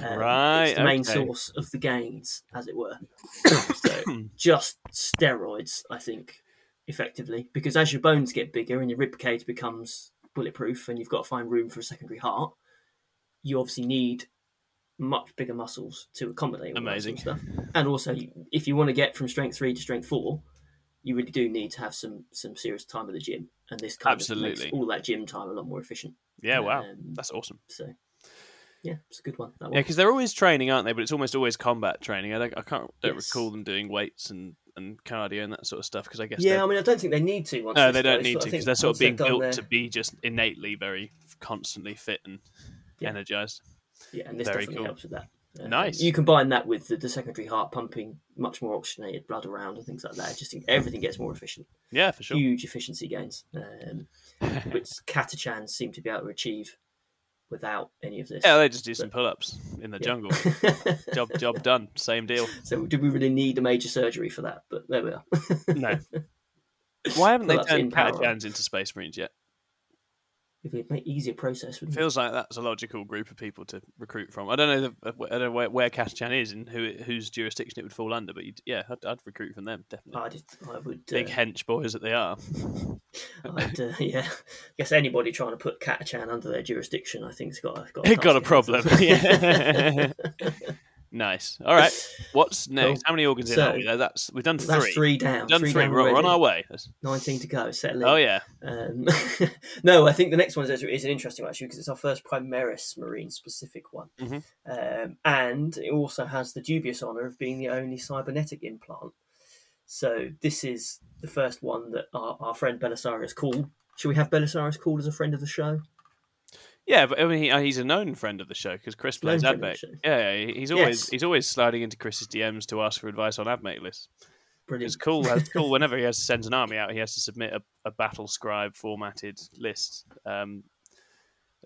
Um, Right, it's the main okay. source of the gains, as it were. so just steroids, I think, effectively, because as your bones get bigger and your rib cage becomes bulletproof, and you've got to find room for a secondary heart, you obviously need much bigger muscles to accommodate all that sort Amazing. of stuff. And also, if you want to get from strength three to strength four, you really do need to have some some serious time at the gym, and this kind of makes all that gym time a lot more efficient. Yeah, wow, Um, that's awesome. so, yeah, it's a good one. That Yeah, because they're always training, aren't they? But it's almost always combat training. I don't, I can't, don't Yes. recall them doing weights and, and cardio and that sort of stuff. Because I guess Yeah, I mean, I don't think they need to. Once no, they don't need to because they're sort of being built to be just innately very constantly fit and Yeah. energized. Yeah, and this Very definitely cool. helps with that. Um, Nice. You combine that with the, the secondary heart pumping much more oxygenated blood around and things like that. Just think everything gets more efficient. Yeah, for sure. Huge efficiency gains, um, which Catachans seem to be able to achieve without any of this. yeah, they just do some pull-ups in the Yeah. jungle. job, job done. Same deal. so, did we really need a major surgery for that? But there we are. No. Why haven't they Pull-ups turned power. Catachans into Space Marines yet? If it make easier process, wouldn't it? Feels like that's a logical group of people to recruit from. I don't know. The, I don't know where, where is and who whose jurisdiction it would fall under, but you'd, yeah, I'd, I'd recruit from them definitely. I, just, I would. Big uh, hench boys that they are. I'd, uh, yeah, I guess anybody trying to put Catachan under their jurisdiction, I think's got got, Got a problem. ahead of them. Yeah. nice. All right. What's next? Cool. How many organs in So, are we? That's we've done three. That's three down. We've done three. down We're, on our way. 19 to go. Settle in. Oh yeah. Um, no, I think the next one is, is an interesting one actually because it's our first Primaris Marine specific one. Mhm. Um, and it also has the dubious honour of being the only cybernetic implant. So this is the first one that our, our friend Belisarius Cawl. Should we have Belisarius Cawl as a friend of the show? Yeah, but I mean, he, uh, he's a known friend of the show because Chris plays Known AdMech. Yeah, yeah, he's always Yes. he's always sliding into Chris's DMs to ask for advice on AdMech lists. Brilliant. It's cool. It's cool. Whenever he has to send an army out, he has to submit a, a battle scribe formatted list um,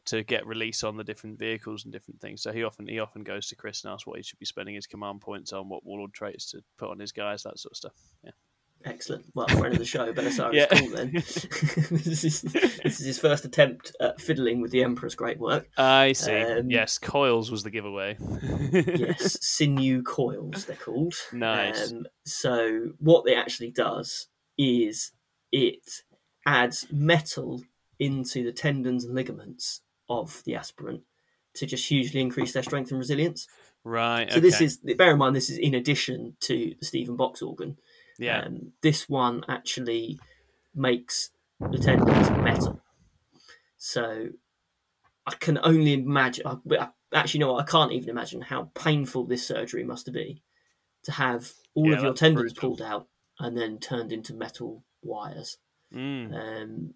to get release on the different vehicles and different things. So he often he often goes to Chris and asks what he should be spending his command points on, what warlord traits to put on his guys, that sort of stuff. Yeah. Excellent. Well, friend of the show, Belisarius Yeah. cool then. this, is, this is his first attempt at fiddling with the Emperor's great work. I see. Um, yes, coils was the giveaway. yes, sinew coils they're called. Nice. Um, so what it actually does is it adds metal into the tendons and ligaments of the aspirant to just hugely increase their strength and resilience. right. So this is bear in mind this is in addition to the Stephen Box organ. Yeah. Um, this one actually makes the tendons metal. So I can only imagine. I, I- actually, no, I can't even imagine how painful this surgery must be to have all Yeah, of your tendons brutal. pulled out and then turned into metal wires. Mm. Um,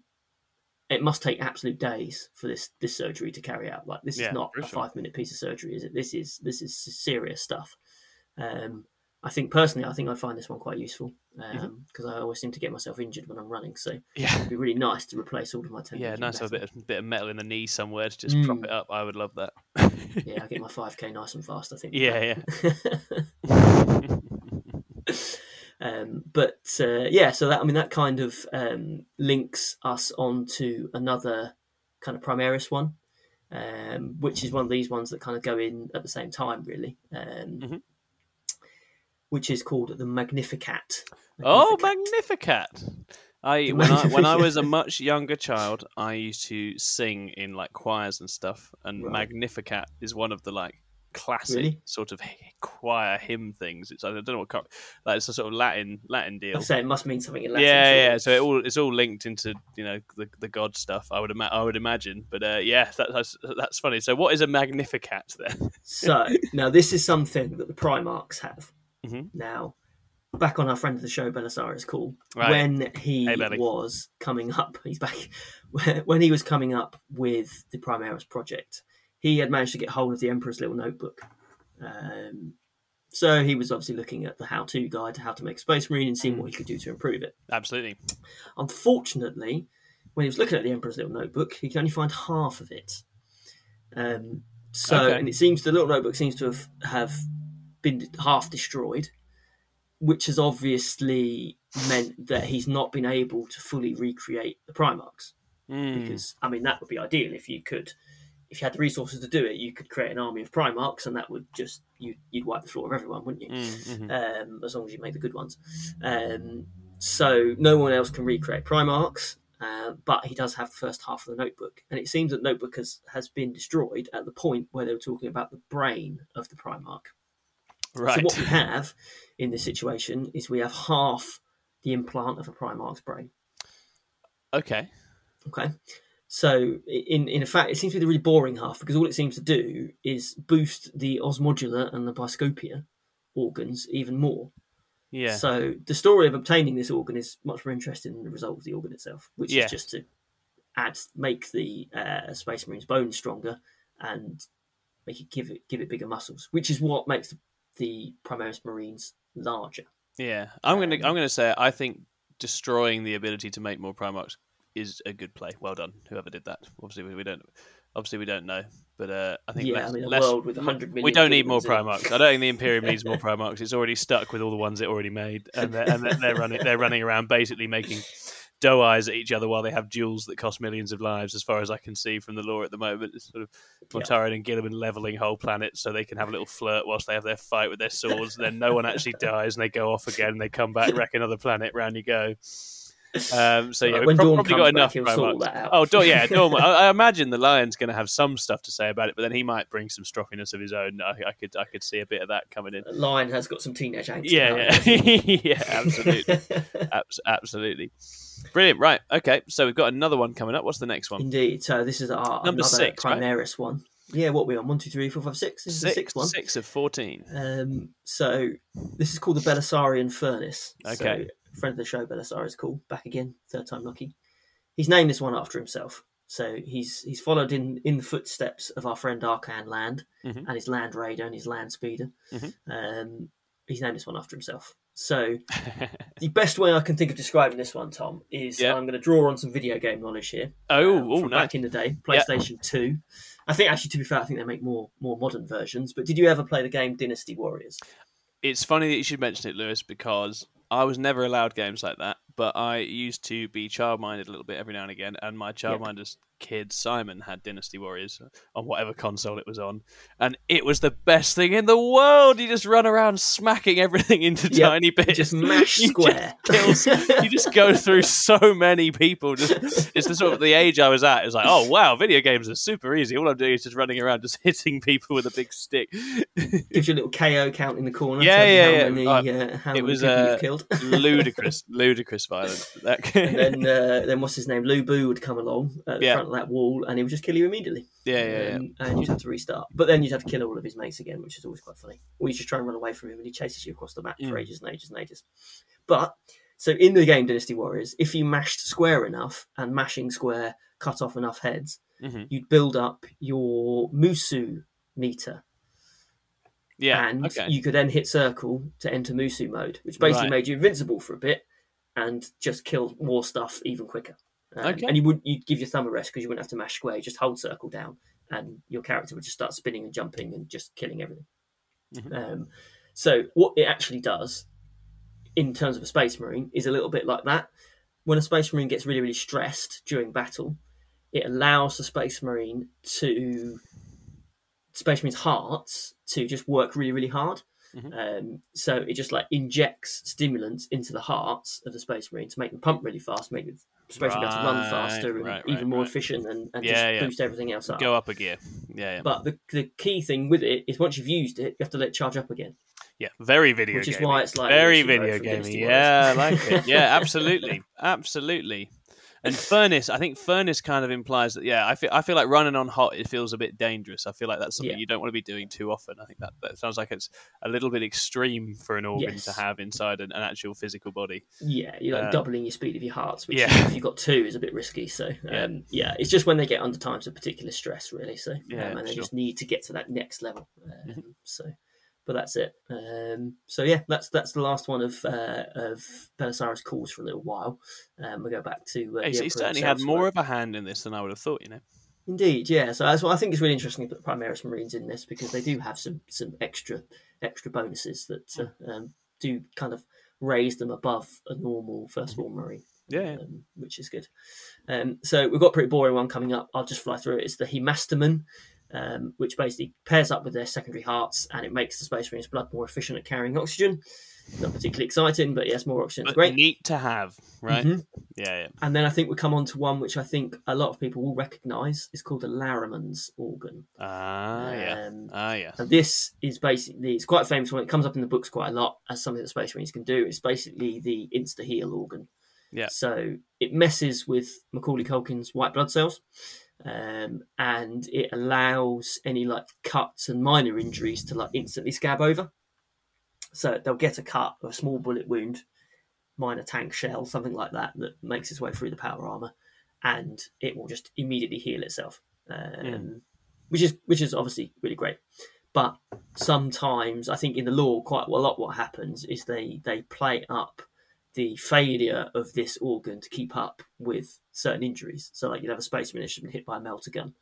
it must take absolute days for this this surgery to carry out. Like this Yeah, is not a five minute piece of surgery, is it? This is this is serious stuff. Um, I think personally, I think I find this one quite useful because Mm-hmm. I always seem to get myself injured when I'm running. So Yeah. it'd be really nice to replace all of my tendons. Yeah, nice to have a bit of, bit of metal in the knee somewhere to just prop Mm. it up. I would love that. Yeah, I get my five k nice and fast. I think. yeah, yeah. um, but uh, yeah, so that I mean that kind of um, links us on to another kind of Primaris one, um, which is one of these ones that kind of go in at the same time, really. Um, Mhm. Which is called the Magnificat. oh, Magnificat. Magnificat! I when I when I was a much younger child, I used to sing in like choirs and stuff, and Right. Magnificat is one of the like classic Really? sort of choir hymn things. It's I don't know what like it's a sort of Latin Latin deal. Say it must mean something in Latin. yeah, yeah. So it all it's all linked into you know the the god stuff. I would ima- I would imagine, but uh, yeah, that, that's that's funny. So what is a Magnificat then? So now this is something that the Primarchs have. Mhm. Now, back on our friend of the show, Belisarius Cawl, Right. when he Hey, was coming up, he's back. When he was coming up with the Primaris project, he had managed to get hold of the Emperor's Little Notebook. Um, so he was obviously looking at the how-to guide to how to make Space Marine and seeing what he could do to improve it. Absolutely. Unfortunately, when he was looking at the Emperor's Little Notebook, he could only find half of it. Um, so, Okay. and it seems the little notebook seems to have, have been half destroyed. which has obviously meant that he's not been able to fully recreate the Primarchs. Mm. Because I mean, that would be ideal if you could, if you had the resources to do it, you could create an army of Primarchs, and that would just you you'd wipe the floor of everyone, wouldn't you? Mm, mhm. um, as long as you make the good ones. Um, so no one else can recreate Primarchs, uh, but he does have the first half of the notebook. And it seems that notebook has, has been destroyed at the point where they were talking about the brain of the Primarch. Right. So what we have in this situation is we have half the implant of a Primarch's brain. Okay. Okay. So in in fact, it seems to be the really boring half because all it seems to do is boost the ossmodula and the Biscopea organs even more. Yeah. So the story of obtaining this organ is much more interesting than the result of the organ itself, which Yeah. is just to add, make the uh, Space Marine's bones stronger and make it give it give it bigger muscles, which is what makes the, the Primaris Marines larger. Yeah, I'm gonna Um, I'm gonna say I think destroying the ability to make more Primarchs is a good play. Well done, whoever did that. Obviously, we, we don't obviously we don't know, but uh, I think Yeah, less, I mean, a less- world with 100 million we don't need more. Primarchs. I don't think the Imperium needs more Primarchs. It's already stuck with all the ones it already made, and they're, and they're running they're running around basically making doe eyes at each other while they have duels that cost millions of lives. As far as I can see from the lore at the moment, it's sort of Yeah. Mortarion and Guilliman leveling whole planets so they can have a little flirt whilst they have their fight with their swords. then no one actually dies, and they go off again. and They come back, wreck another planet. Round you go. Um, so yeah, Right, we've Dorn probably got enough. he'll sort that out. Oh, Dorn, yeah, Dorn. I, I imagine the Lion's going to have some stuff to say about it, but then he might bring some stroppiness of his own. I, I could, I could see a bit of that coming in. Lion has got some teenage angst. Yeah, yeah, yeah, absolutely, Abs- absolutely. Brilliant. Right. Okay. So we've got another one coming up. What's the next one? Indeed. So this is our Number six, right? Primaris one. Yeah, what are we on? One, two, three, four, five, six. This is the Six, sixth one. six of fourteen. Um, so this is called the Belisarian Furnace. Okay. So friend of the show, Belisarius Cawl. Back again, third time lucky. He's named this one after himself. So he's he's followed in in the footsteps of our friend Arkhan Land Mhm. and his Land Raider and his Land Speeder. Mhm. Um, he's named this one after himself. So the best way I can think of describing this one, Tom, is Yeah. I'm going to draw on some video game knowledge here. oh, um, oh, nice. back in the day, Yeah. PlayStation Two. I think actually, to be fair, I think they make more more modern versions. But did you ever play the game Dynasty Warriors? It's funny that you should mention it, Lewis, because I was never allowed games like that. But I used to be child-minded a little bit every now and again, and my child-minded kid Simon had Dynasty Warriors on whatever console it was on, and it was the best thing in the world. You just run around smacking everything into Yep, tiny bits. Just mash You square. just kills- you just go through so many people. Just it's the sort of the age I was at. It was like, oh wow, video games are super easy. All I'm doing is just running around, just hitting people with a big stick. Gives you a little KO count in the corner. Yeah, yeah, how yeah. Many, Uh, uh, how it many was, uh, killed. ludicrous, ludicrous violence. That, and then, uh, then what's his name? Lu Bu would come along at the Yeah. front that wall, and he would just kill you immediately. yeah, yeah, yeah. Um, and you'd have to restart. But then you'd have to kill all of his mates again, which is always quite funny. Or you just try and run away from him, and he chases you across the map for Mm. ages and ages and ages. But so in the game Dynasty Warriors, if you mashed square enough and mashing square cut off enough heads, Mhm. you'd build up your Musou meter, Yeah, and okay. you could then hit circle to enter Musou mode, which basically Right. made you invincible for a bit and just kill more stuff even quicker. Um, Okay. And you would you'd give your thumb a rest because you wouldn't have to mash square. You just hold circle down, and your character would just start spinning and jumping and just killing everything. Mhm. Um, so what it actually does, in terms of a space marine, is a little bit like that. When a space marine gets really really stressed during battle, it allows the space marine to space marine's hearts to just work really really hard. Mhm. Um, so it just like injects stimulants into the hearts of the space marine to make them pump really fast, make the space marine able to run faster and right, even right, more right. efficient and, and Yeah, just yeah. boost everything else up. Go up a gear. Yeah, yeah. But the, the key thing with it is once you've used it, you have to let it charge up again. Yeah, very video Which is why it's like very video gaming. Yeah, I like it. Yeah, absolutely, absolutely. And furnace, I think furnace kind of implies that. Yeah, I feel I feel like running on hot. It feels a bit dangerous. I feel like that's something Yeah. you don't want to be doing too often. I think that that sounds like it's a little bit extreme for an organ Yes. to have inside an, an actual physical body. Yeah, you're like Uh, doubling your speed of your hearts, which yeah. if you've got two is a bit risky. So Yeah. um, yeah. it's just when they get under times of particular stress, really. So Yeah, um, and they sure. just need to get to that next level. Um, Mhm. So, but that's it. Um, so yeah, that's that's the last one of uh, of Belisarius Cawl's for a little while. Um, we go back to uh, Hey, so he certainly had more of a hand in this than I would have thought. You know. Indeed, yeah. So that's what I think is really interesting to put Primaris Marines in this because they do have some some extra extra bonuses that uh, um, do kind of raise them above a normal first firstborn marine. Yeah, um, which is good. Um, so we've got a pretty boring one coming up. I'll just fly through it. It's the haemastamen, um, which basically pairs up with their secondary hearts and it makes the Space Marine's blood more efficient at carrying oxygen. Not particularly exciting, but yes, more oxygen is great. neat to have, right? Mhm. Yeah, yeah. And then I think we come on to one which I think a lot of people will recognise. It's called the Larraman's organ. Ah, yeah. Um, Ah, yeah. and this is basically it's quite a famous one. It comes up in the books quite a lot as something that Space Marines can do. It's basically the insta heal organ. Yeah. So it messes with Macaulay Culkin's white blood cells, um, and it allows any like cuts and minor injuries to like instantly scab over. So they'll get a cut or a small bullet wound, minor tank shell, something like that, that makes its way through the power armor, and it will just immediately heal itself. Um. Which is which is obviously really great, but sometimes I think in the lore quite a lot what happens is they they play up the failure of this organ to keep up with certain injuries. So like you'd have a spaceman been hit by a melta gun,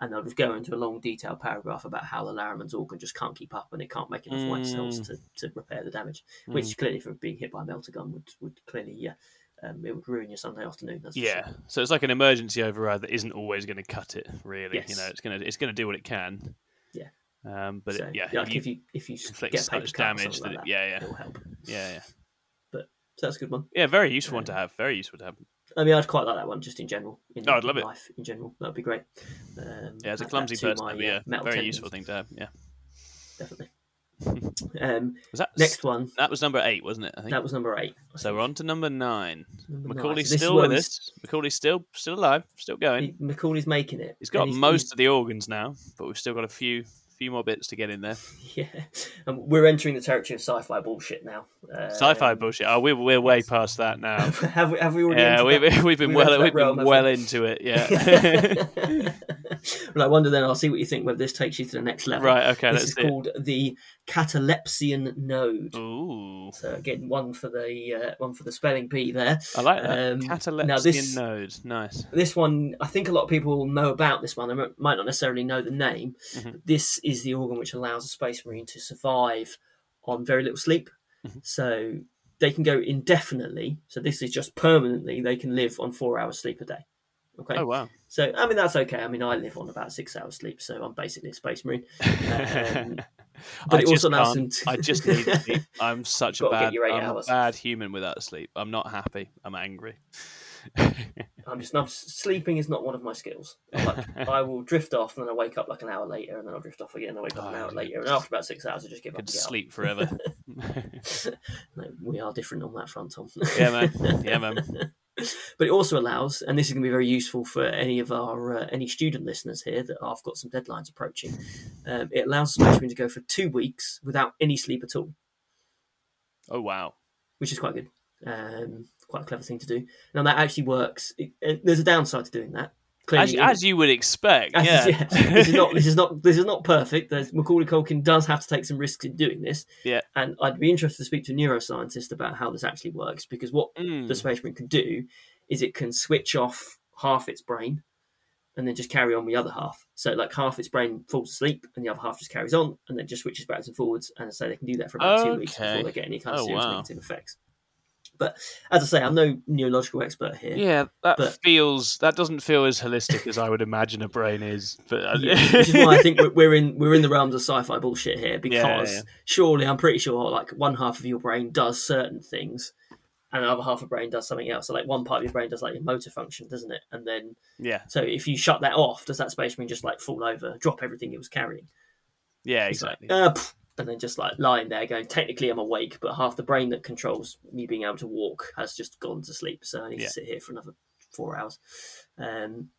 and they'll just go into a long detailed paragraph about how the Larraman's organ just can't keep up and it can't make enough white cells Mm. to, to repair the damage. Mm. Which clearly, from being hit by a melta gun, would would clearly yeah, um, it would ruin your Sunday afternoon. Yeah, sure. so it's like an emergency override that isn't always going to cut it. Really, you know, it's gonna it's gonna do what it can. Yeah. Um, but So, it, yeah, like if you, if you if you get a paper damage that like it, yeah, yeah, it will help. yeah, yeah, So that's a good one. yeah, very useful one to have. Very useful to have. I mean, I'd quite like that one just in general. In Oh, I'd love it. life in general. That'd be great. Um, Yeah, as a clumsy person, my, that'd uh, very tendons, useful thing to have. Yeah. Definitely. um, Was that next one. That was number eight, wasn't it? I think. That was number eight. So we're on to number nine. Number nine. Macaulay's So still with us. Macaulay's still still alive, still going. He- Macaulay's making it. He's got And most of the organs now, but we've still got a few few more bits to get in there. Yeah, um, we're entering the territory of sci-fi bullshit now. Um, Sci-fi bullshit. Oh, we're we're way past that now. have we? Have we already? yeah, we've, that? we've been we've well we've realm, been well we? into it. Yeah. well, I wonder then. I'll see what you think. Whether this takes you to the next level. right. Okay. This Let's is see. it. called the catalepsean node. Ooh, So again, one for the uh, one for the spelling bee there. I like that. Um, Catalepsean now this- node. Nice. This one, I think a lot of people know about this one. They might- not necessarily know the name. Mhm. This is the organ which allows a space marine to survive on very little sleep. Mhm. So they can go indefinitely. So this is just permanently. They can live on four hours sleep a day. Okay. Oh wow. So I mean that's okay. I mean I live on about six hours sleep, so I'm basically a space marine. Um, but I it just also allows them to- I just need sleep. I'm such a bad, I'm a bad human without sleep. I'm not happy. I'm angry. I'm just not sleeping is not one of my skills. Like, I will drift off and then I wake up like an hour later and then I'll drift off again and I wake up an Oh, hour yeah. later and after about six hours I just give up. Could up. sleep forever. No, we are different on that front, Tom. yeah, man. Yeah, man. but it also allows, and this is going to be very useful for any of our uh, any student listeners here that I've got some deadlines approaching. Um, it allows marine to go for two weeks without any sleep at all, Oh wow. which is quite good. Um, quite a clever thing to do. Now that actually works. It, it- there's a downside to doing that. As, as you would expect. As- Yeah. this is not this is not this is not perfect. There's, Macaulay Culkin does have to take some risks in doing this. Yeah. and I'd be interested to speak to a neuroscientist about how this actually works because what Mm. the space marine can do is it can switch off half its brain and then just carry on with the other half. So like half its brain falls asleep and the other half just carries on and then just switches backwards and forwards. And so they can do that for about two weeks before they get any kind of Oh, serious wow. negative effects. But as I say, I'm no neurological expert here. Yeah, that But- feels that doesn't feel as holistic as I would imagine a brain is. But uh, Yeah, which is why I think we're- in we're in the realms of sci-fi bullshit here because yeah. surely I'm pretty sure like one half of your brain does certain things and another half of your brain does something else. So like one part of your brain does like your motor function, doesn't it? And then yeah, so if you shut that off, does that space marine just like fall over, drop everything it was carrying? yeah, It's like, exactly. uh, pff, and then just like lying there going, technically I'm awake, but half the brain that controls me being able to walk has just gone to sleep. So I need Yeah. to sit here for another four hours. Um,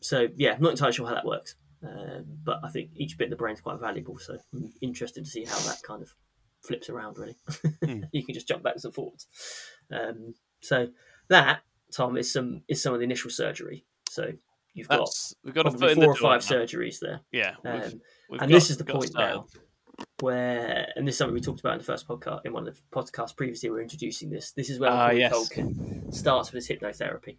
so yeah, I'm not entirely sure how that works. Um, but I think each bit of the brain is quite valuable. So I'm interested to see how that kind of flips around. Really, Hmm. you can just jump backwards and forwards. Um, so that Tom is some is some of the initial surgery. So you've got we've got a probably in four the or five now. surgeries there. Yeah, we've, Um, we've and got- this is the point started. now where, and this is something we talked about in the first podcast, in one of the podcasts previously, we are introducing this. This is where Macaulay yes. Culkin starts with his hypnotherapy.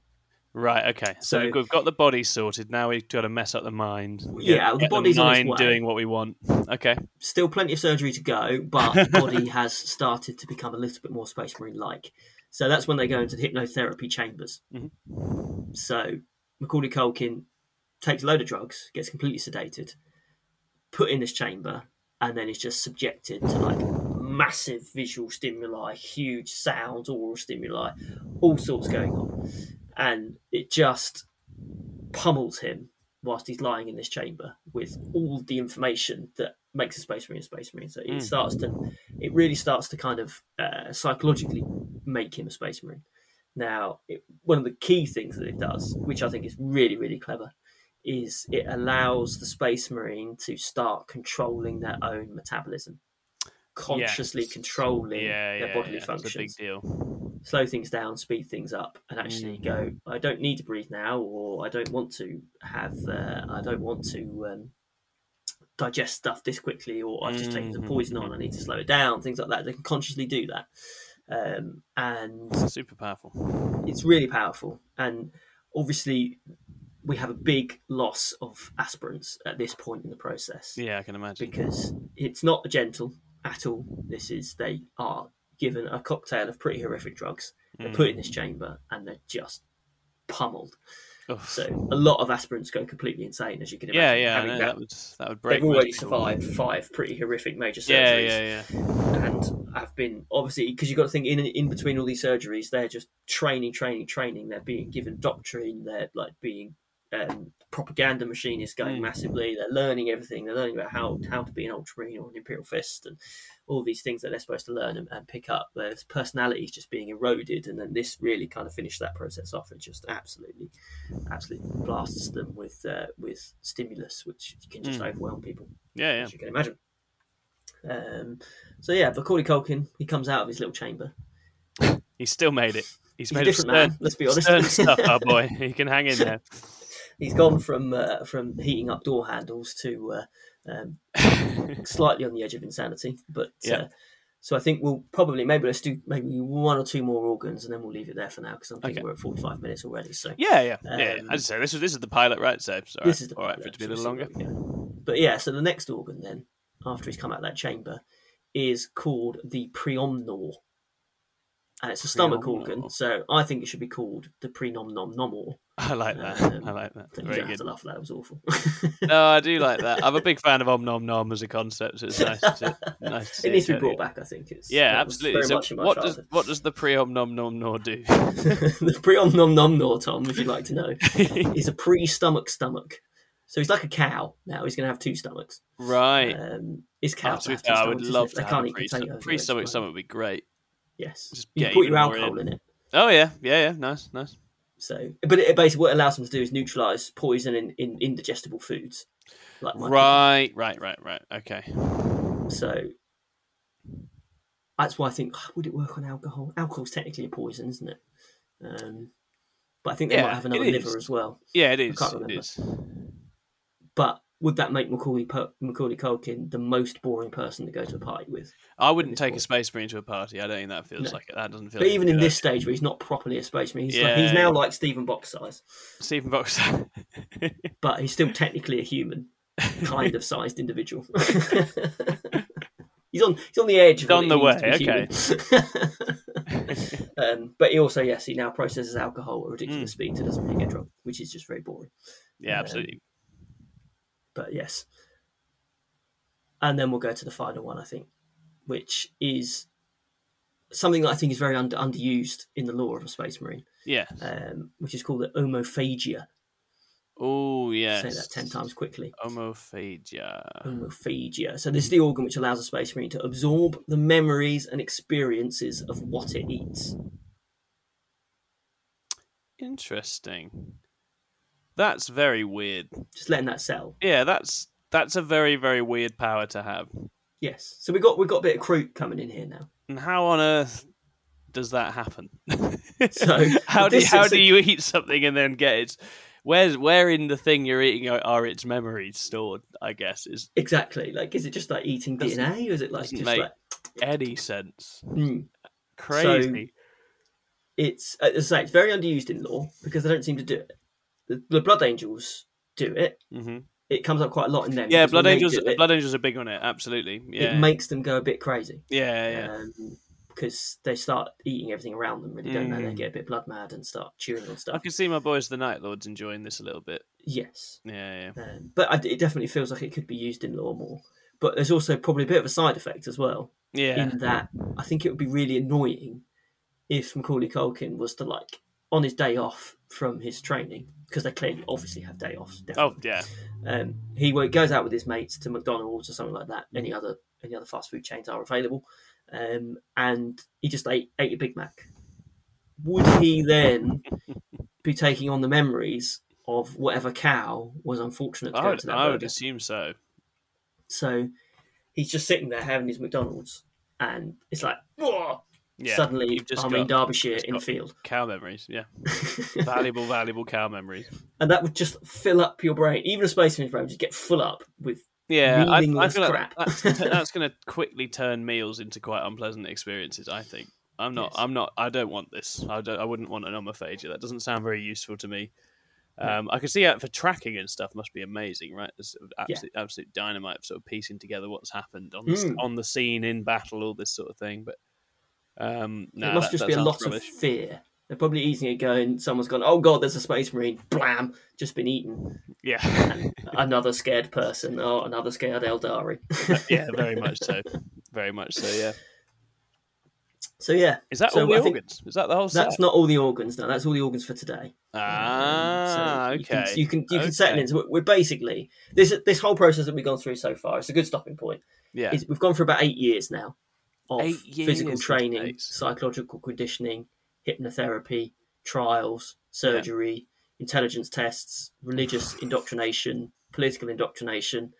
Right. Okay. So, So- we've got- the body sorted. Now we've got to mess up the mind. Yeah, the Get body's on its mind doing what we want. Okay. Still plenty of surgery to go, but the body has started to become a little bit more Space Marine like. So that's when they go into the hypnotherapy chambers. Mhm. So Macaulay Culkin takes a load of drugs, gets completely sedated, put in this chamber, and then is just subjected to like massive visual stimuli, huge sounds, oral stimuli, all sorts going on. And it just pummels him whilst he's lying in this chamber with all the information that makes a space marine a space marine. So it Mm. starts to, it really starts to kind of uh, psychologically make him a space marine. Now, it, one of the key things that it does, which I think is really, really clever, is it allows the space marine to start controlling their own metabolism, consciously Yes. controlling Yeah, their yeah, bodily yeah. That's a big functions deal. slow things down, speed things up, and actually Mm. go. I don't need to breathe now, or I don't want to have. Uh, I don't want to um, digest stuff this quickly, or I've just taken some Mhm. poison on. I need to slow it down. Things like that. They can consciously do that, um, and Super powerful. it's really powerful. And obviously, we have a big loss of aspirants at this point in the process Yeah, I can imagine. because it's not gentle at all. This is they are given a cocktail of pretty horrific drugs. They're Mm. put in this chamber and they're just pummeled. Oof. So a lot of aspirants go completely insane, as you can imagine. yeah, having know, that- that would that would break. they've already survived five pretty horrific major Yeah, surgeries, yeah, yeah. and have been obviously because you've got to think in in between all these surgeries, they're just training, training, training. They're being given doctrine. They're like being um, propaganda machine is going Mm. massively. They're learning everything. They're learning about how how to be an ultramarine or an imperial fist and all these things that they're supposed to learn and, and pick up. Their personalities just being eroded, and then this really kind of finished that process off. It just absolutely, absolutely blasts them with uh, with stimulus, which can just Mm. overwhelm people Yeah, yeah. as you can imagine. Um, so yeah, but Macaulay Culkin he comes out of his little chamber. He's still made it. He's He's made a different stern, man. Let's be honest. stern stuff, our boy. He can hang in there. He's gone from uh, from heating up door handles to uh, um, slightly on the edge of insanity. But Yeah. uh, so I think we'll probably maybe let's do maybe one or two more organs and then we'll leave it there for now because I'm thinking Okay. we're at 45 minutes already. So Yeah, yeah, yeah. Um, As I say, this is this is the pilot, right? So right. this is the all right pilot, for it to be a little longer. see where we go. But yeah, so the next organ then after he's come out of that chamber is called the preomnor. And it's a stomach organ, so I think it should be called the prenomnomnomor. I like that. Um, I like that. You Very have good. to laugh at that; it was awful. No, I do like that. I'm a big fan of Om Nom Nom as a concept. So it's nice to, nice to it needs to be brought back. I think it's Yeah, absolutely. So what does what does the pre Om Nom Nom Nor do? the preomnomnomnor, Tom, if you'd like to know, is a pre-stomach stomach. So he's like a cow now. He's going to have two stomachs. right. Um, his Oh, cows to be have two fair, I would love it? to They have can't a eat pre potatoes. pre stomach or stomach would be great. Yes, Just you put your alcohol in. in it. Oh yeah, yeah, yeah. Nice, nice. So, but it basically what it allows them to do is neutralize poison in, in indigestible foods, like my Right, right, right, right. Okay. So that's why I think would it work on alcohol? Alcohol's technically a poison, isn't it? Um, but I think they Yeah, might have another liver as well. Yeah, it is. can't remember. is. But would that make Macaulay Macaulay Culkin the most boring person to go to a party with? I wouldn't take a point. space marine to a party. I don't think that feels No. like it. That doesn't feel. But like even in this stage where he's not properly a spaceman, he's, like, he's now like Stephen Box size. Stephen Box. but he's still technically a human, kind of sized individual. he's on he's on the edge. Of He's on the be human. um, but he also, yes, he now processes alcohol at a ridiculous Mm. speed to doesn't really get drunk, which is just very boring. yeah, Um, absolutely. But yes. And then we'll go to the final one, I think, which is something that I think is very under, underused in the lore of a space marine, Yeah. um, which is called the omophagea. Oh yes. Say that 10 times quickly. Homophagia. Omophagea. So, this is the organ which allows a space marine to absorb the memories and experiences of what it eats. Interesting. That's very weird. Just letting that settle. Yeah, that's that's a very very weird power to have. Yes. So, we've got, we've got a bit of Kroot coming in here now. And how on earth does that happen? So, how do how do you eat something and then get it? Where's where in the thing you're eating are, its memories stored? I guess is Exactly. Like, is it just like eating DNA or is it like just make- like. any sense. Hmm. Crazy. it's uh, as I say, it's very underused in lore because they don't seem to do it. The, the Blood Angels do it. hmm It comes up quite a lot in them. Yeah, Blood Angels. Blood Angels are big on it. Absolutely. Yeah. It makes them go a bit crazy. yeah. Yeah. Um, because they start eating everything around them, really, don't they? They Mm. get a bit blood mad and start chewing on stuff. I can see my boys, the Night Lords, enjoying this a little bit. Yes, Yeah. Yeah. um, but I, it definitely feels like it could be used in lore more. But there's also probably a bit of a side effect as well, Yeah. in that I think it would be really annoying if Macaulay Culkin was to like on his day off from his training because they clearly obviously have day offs. Oh yeah. Um, he goes out with his mates to McDonald's or something like that. Any other any other fast food chains are available, um, and he just ate ate a Big Mac. Would he then be taking on the memories of whatever cow was unfortunate to I go would, to that I would assume so. So he's just sitting there having his McDonald's, and it's like, "Whoa!" Yeah. suddenly I'm in Derbyshire in field, Cow memories. Yeah. valuable, valuable cow memories. and that would just fill up your brain. Even a space spaceman's brain would just get full up with Yeah, I, I feel like that's, that's going to quickly turn meals into quite unpleasant experiences. I think. I'm not. Yes. I'm not. I don't want this. I don't. I wouldn't want an omophagea. That doesn't sound very useful to me. Um, I can see that for tracking and stuff must be amazing, right? It's of Yeah. absolute, absolute dynamite, sort of piecing together what's happened on the, Mm. on the scene in battle, all this sort of thing. But um, no, it must that- just that be a lot rubbish. of fear. They're probably eating it going, someone's gone, oh god, there's a space marine, blam, just been eaten. Yeah, Another scared person, oh, another scared Eldari. yeah, very much so, very much so. Yeah, so yeah, is that So all the I organs? Is that the whole set? that's not all the organs, no, that's all the organs for today. Ah, Um, so okay. You can you can, you can settle Okay. into it. We're basically this this whole process that we've gone through so far. It's a good stopping point. Yeah, Is we've gone for about eight years now of Eight physical training, Nice. psychological conditioning, hypnotherapy, trials, surgery, intelligence tests, religious indoctrination, political indoctrination,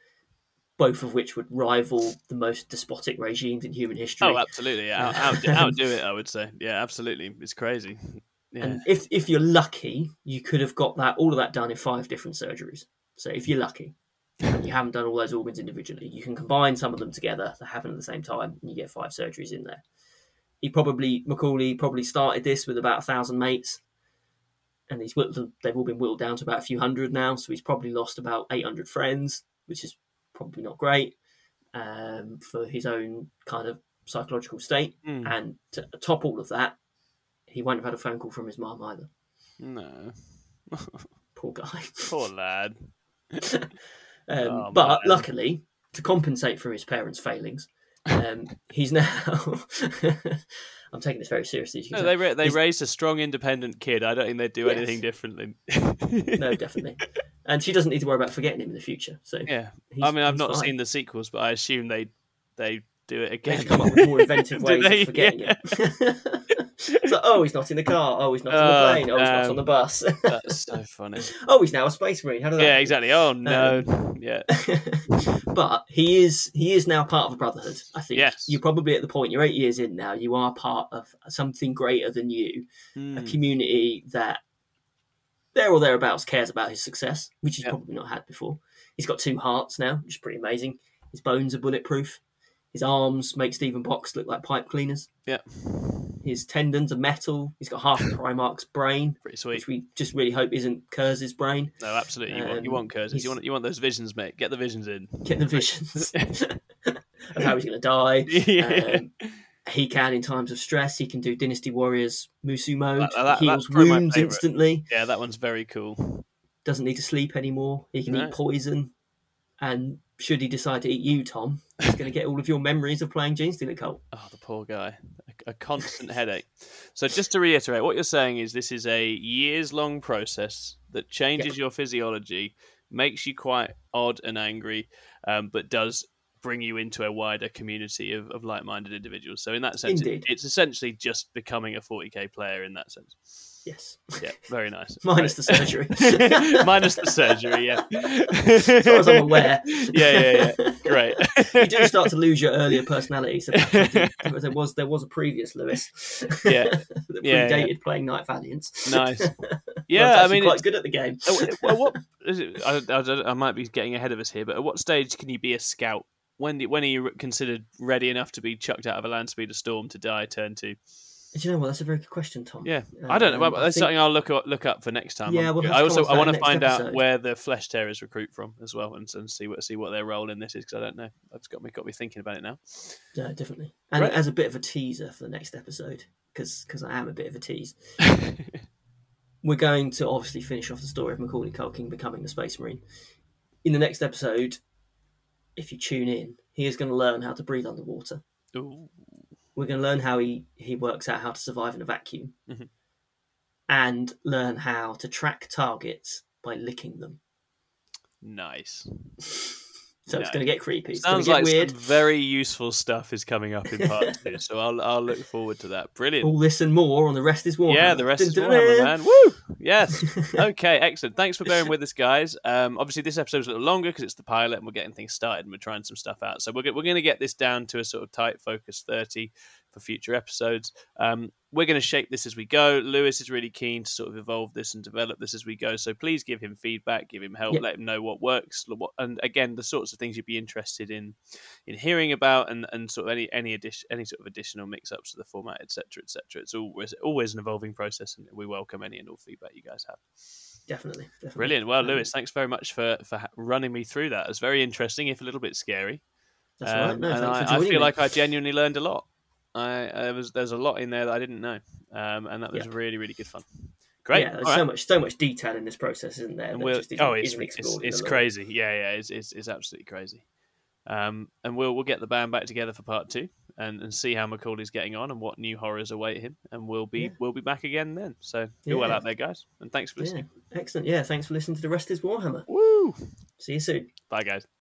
both of which would rival the most despotic regimes in human history. Oh, absolutely. Yeah. Out, out, outdo it, I would say. Yeah, absolutely. It's crazy. Yeah. And if if you're lucky, you could have got that all of that done in five different surgeries. So if you're lucky, and you haven't done all those organs individually, you can combine some of them together that happen at the same time, and you get five surgeries in there. He probably Macaulay probably started this with about a thousand mates, and he's whittled them, they've all been whittled down to about a few hundred now. So he's probably lost about eight hundred friends, which is probably not great um, for his own kind of psychological state. Hmm. And to top all of that, he won't have had a phone call from his mum either. No. Poor guy. Poor lad. Um, Oh, but luckily, to compensate for his parents' failings, um, he's now. I'm taking this very seriously. No, they ra- they He's- raised a strong, independent kid. I don't think they'd do Yes. anything differently. no, definitely. And she doesn't need to worry about forgetting him in the future. So yeah. I mean, I've not fine. seen the sequels, but I assume they they do it again. to come up with more inventive ways they? of forgetting Yeah. him. It's like, oh, he's not in the car. Oh, he's not on Oh, the plane. Oh, he's not on the bus. That's so funny. oh, he's now a space marine. How does that? Yeah, exactly. Oh no. Yeah. but he is he is now part of a brotherhood. I think Yes. you're probably at the point. You're eight years in now. You are part of something greater than you, a Hmm. community that there or thereabouts cares about his success, which he's Yeah. probably not had before. He's got two hearts now, which is pretty amazing. His bones are bulletproof. His arms make Stephen Box look like pipe cleaners. Yeah. His tendons are metal. He's got half of Primarch's brain, Pretty sweet. which we just really hope isn't Curze's brain. No, absolutely. You want you Um, want curses. he's- You want you want those visions, mate. Get the visions in. Get the visions of how he's going to die. yeah. Um, he can, in times of stress, he can do Dynasty Warriors Musou mode. That- that- he heals wounds instantly. yeah, that one's very cool. Doesn't need to sleep anymore. He can No. eat poison. And should he decide to eat you, Tom, he's going to get all of your memories of playing Genestealer Cult. Oh, the poor guy. A, constant headache. So, just to reiterate, what you're saying is this is a years long process that changes your physiology, makes you quite odd and angry, um, but does bring you into a wider community of, of like minded individuals. So, in that sense, it- it's essentially just becoming a 40k player in that sense. Yes. Yeah, very nice. Minus the surgery. Minus the surgery, yeah. as far as I'm aware. Yeah, yeah, yeah. Great. you do start to lose your earlier personality. So there was there was a previous Lewis Yeah. that Yeah, predated playing Night Valiants. Nice. Yeah, I mean, quite it's- good at the game. Oh, well, what is it? I, I, I might be getting ahead of us here, but at what stage can you be a scout? When when are you considered ready enough to be chucked out of a land speeder storm to die? Turn to Do you know what? That's a very good question, Tom. Yeah, I don't know. Um, But that's think- something I'll look up, look up for next time. Yeah, we'll I also I want to find out where the Flesh Tearers recruit from as well, and, and see what see what their role in this is because I don't know. That's got me got me thinking about it now. Yeah, definitely. And Right. as a bit of a teaser for the next episode, because I am a bit of a tease, we're going to obviously finish off the story of Macaulay Culkin becoming the Space Marine. In the next episode, if you tune in, he is going to learn how to breathe underwater. Ooh, We're going to learn how he, he works out how to survive in a vacuum Mhm. and learn how to track targets by licking them. nice. So it's going to get creepy. It's Sounds going like weird. some very useful stuff is coming up in part two. So I'll I'll look forward to that. Brilliant. All this and more on the rest is Warhammer. Yeah, the rest is Dun, Warhammer, dun. man. Woo! Yes. Okay, excellent. Thanks for bearing with us, guys. Um, obviously, this episode episode's a little longer because it's the pilot and we're getting things started and we're trying some stuff out. So we're, we're going to get this down to a sort of tight focus 30 for future episodes. Um, we're going to shape this as we go. Lewis is really keen to sort of evolve this and develop this as we go. So please give him feedback, give him help, Yep. let him know what works, what, and again, the sorts of things you'd be interested in in hearing about, and, and sort of any any addition, any sort of additional mix ups to the format, etc., etc. It's always always an evolving process, and we welcome any and all feedback you guys have. Definitely, definitely. Brilliant. Well, Um, Lewis, thanks very much for for running me through that. It's very interesting, if a little bit scary. That's all right. Um, No, and I, I feel me. like I genuinely learned a lot. I, I was there's a lot in there that I didn't know, um, and that was Yep. really really good fun. Great. Yeah, there's All so right. much, so much detail in this process, isn't there? And that just isn't, oh, it's isn't it's, it's crazy. Yeah, yeah, it's, it's it's absolutely crazy. Um, and we'll we'll get the band back together for part two and, and see how Macaulay's getting on and what new horrors await him. And we'll be Yeah. we'll be back again then. So you're well out there, guys, and thanks for Yeah, listening. excellent. Yeah, thanks for listening to the rest is Warhammer. Woo! See you soon. Bye, guys.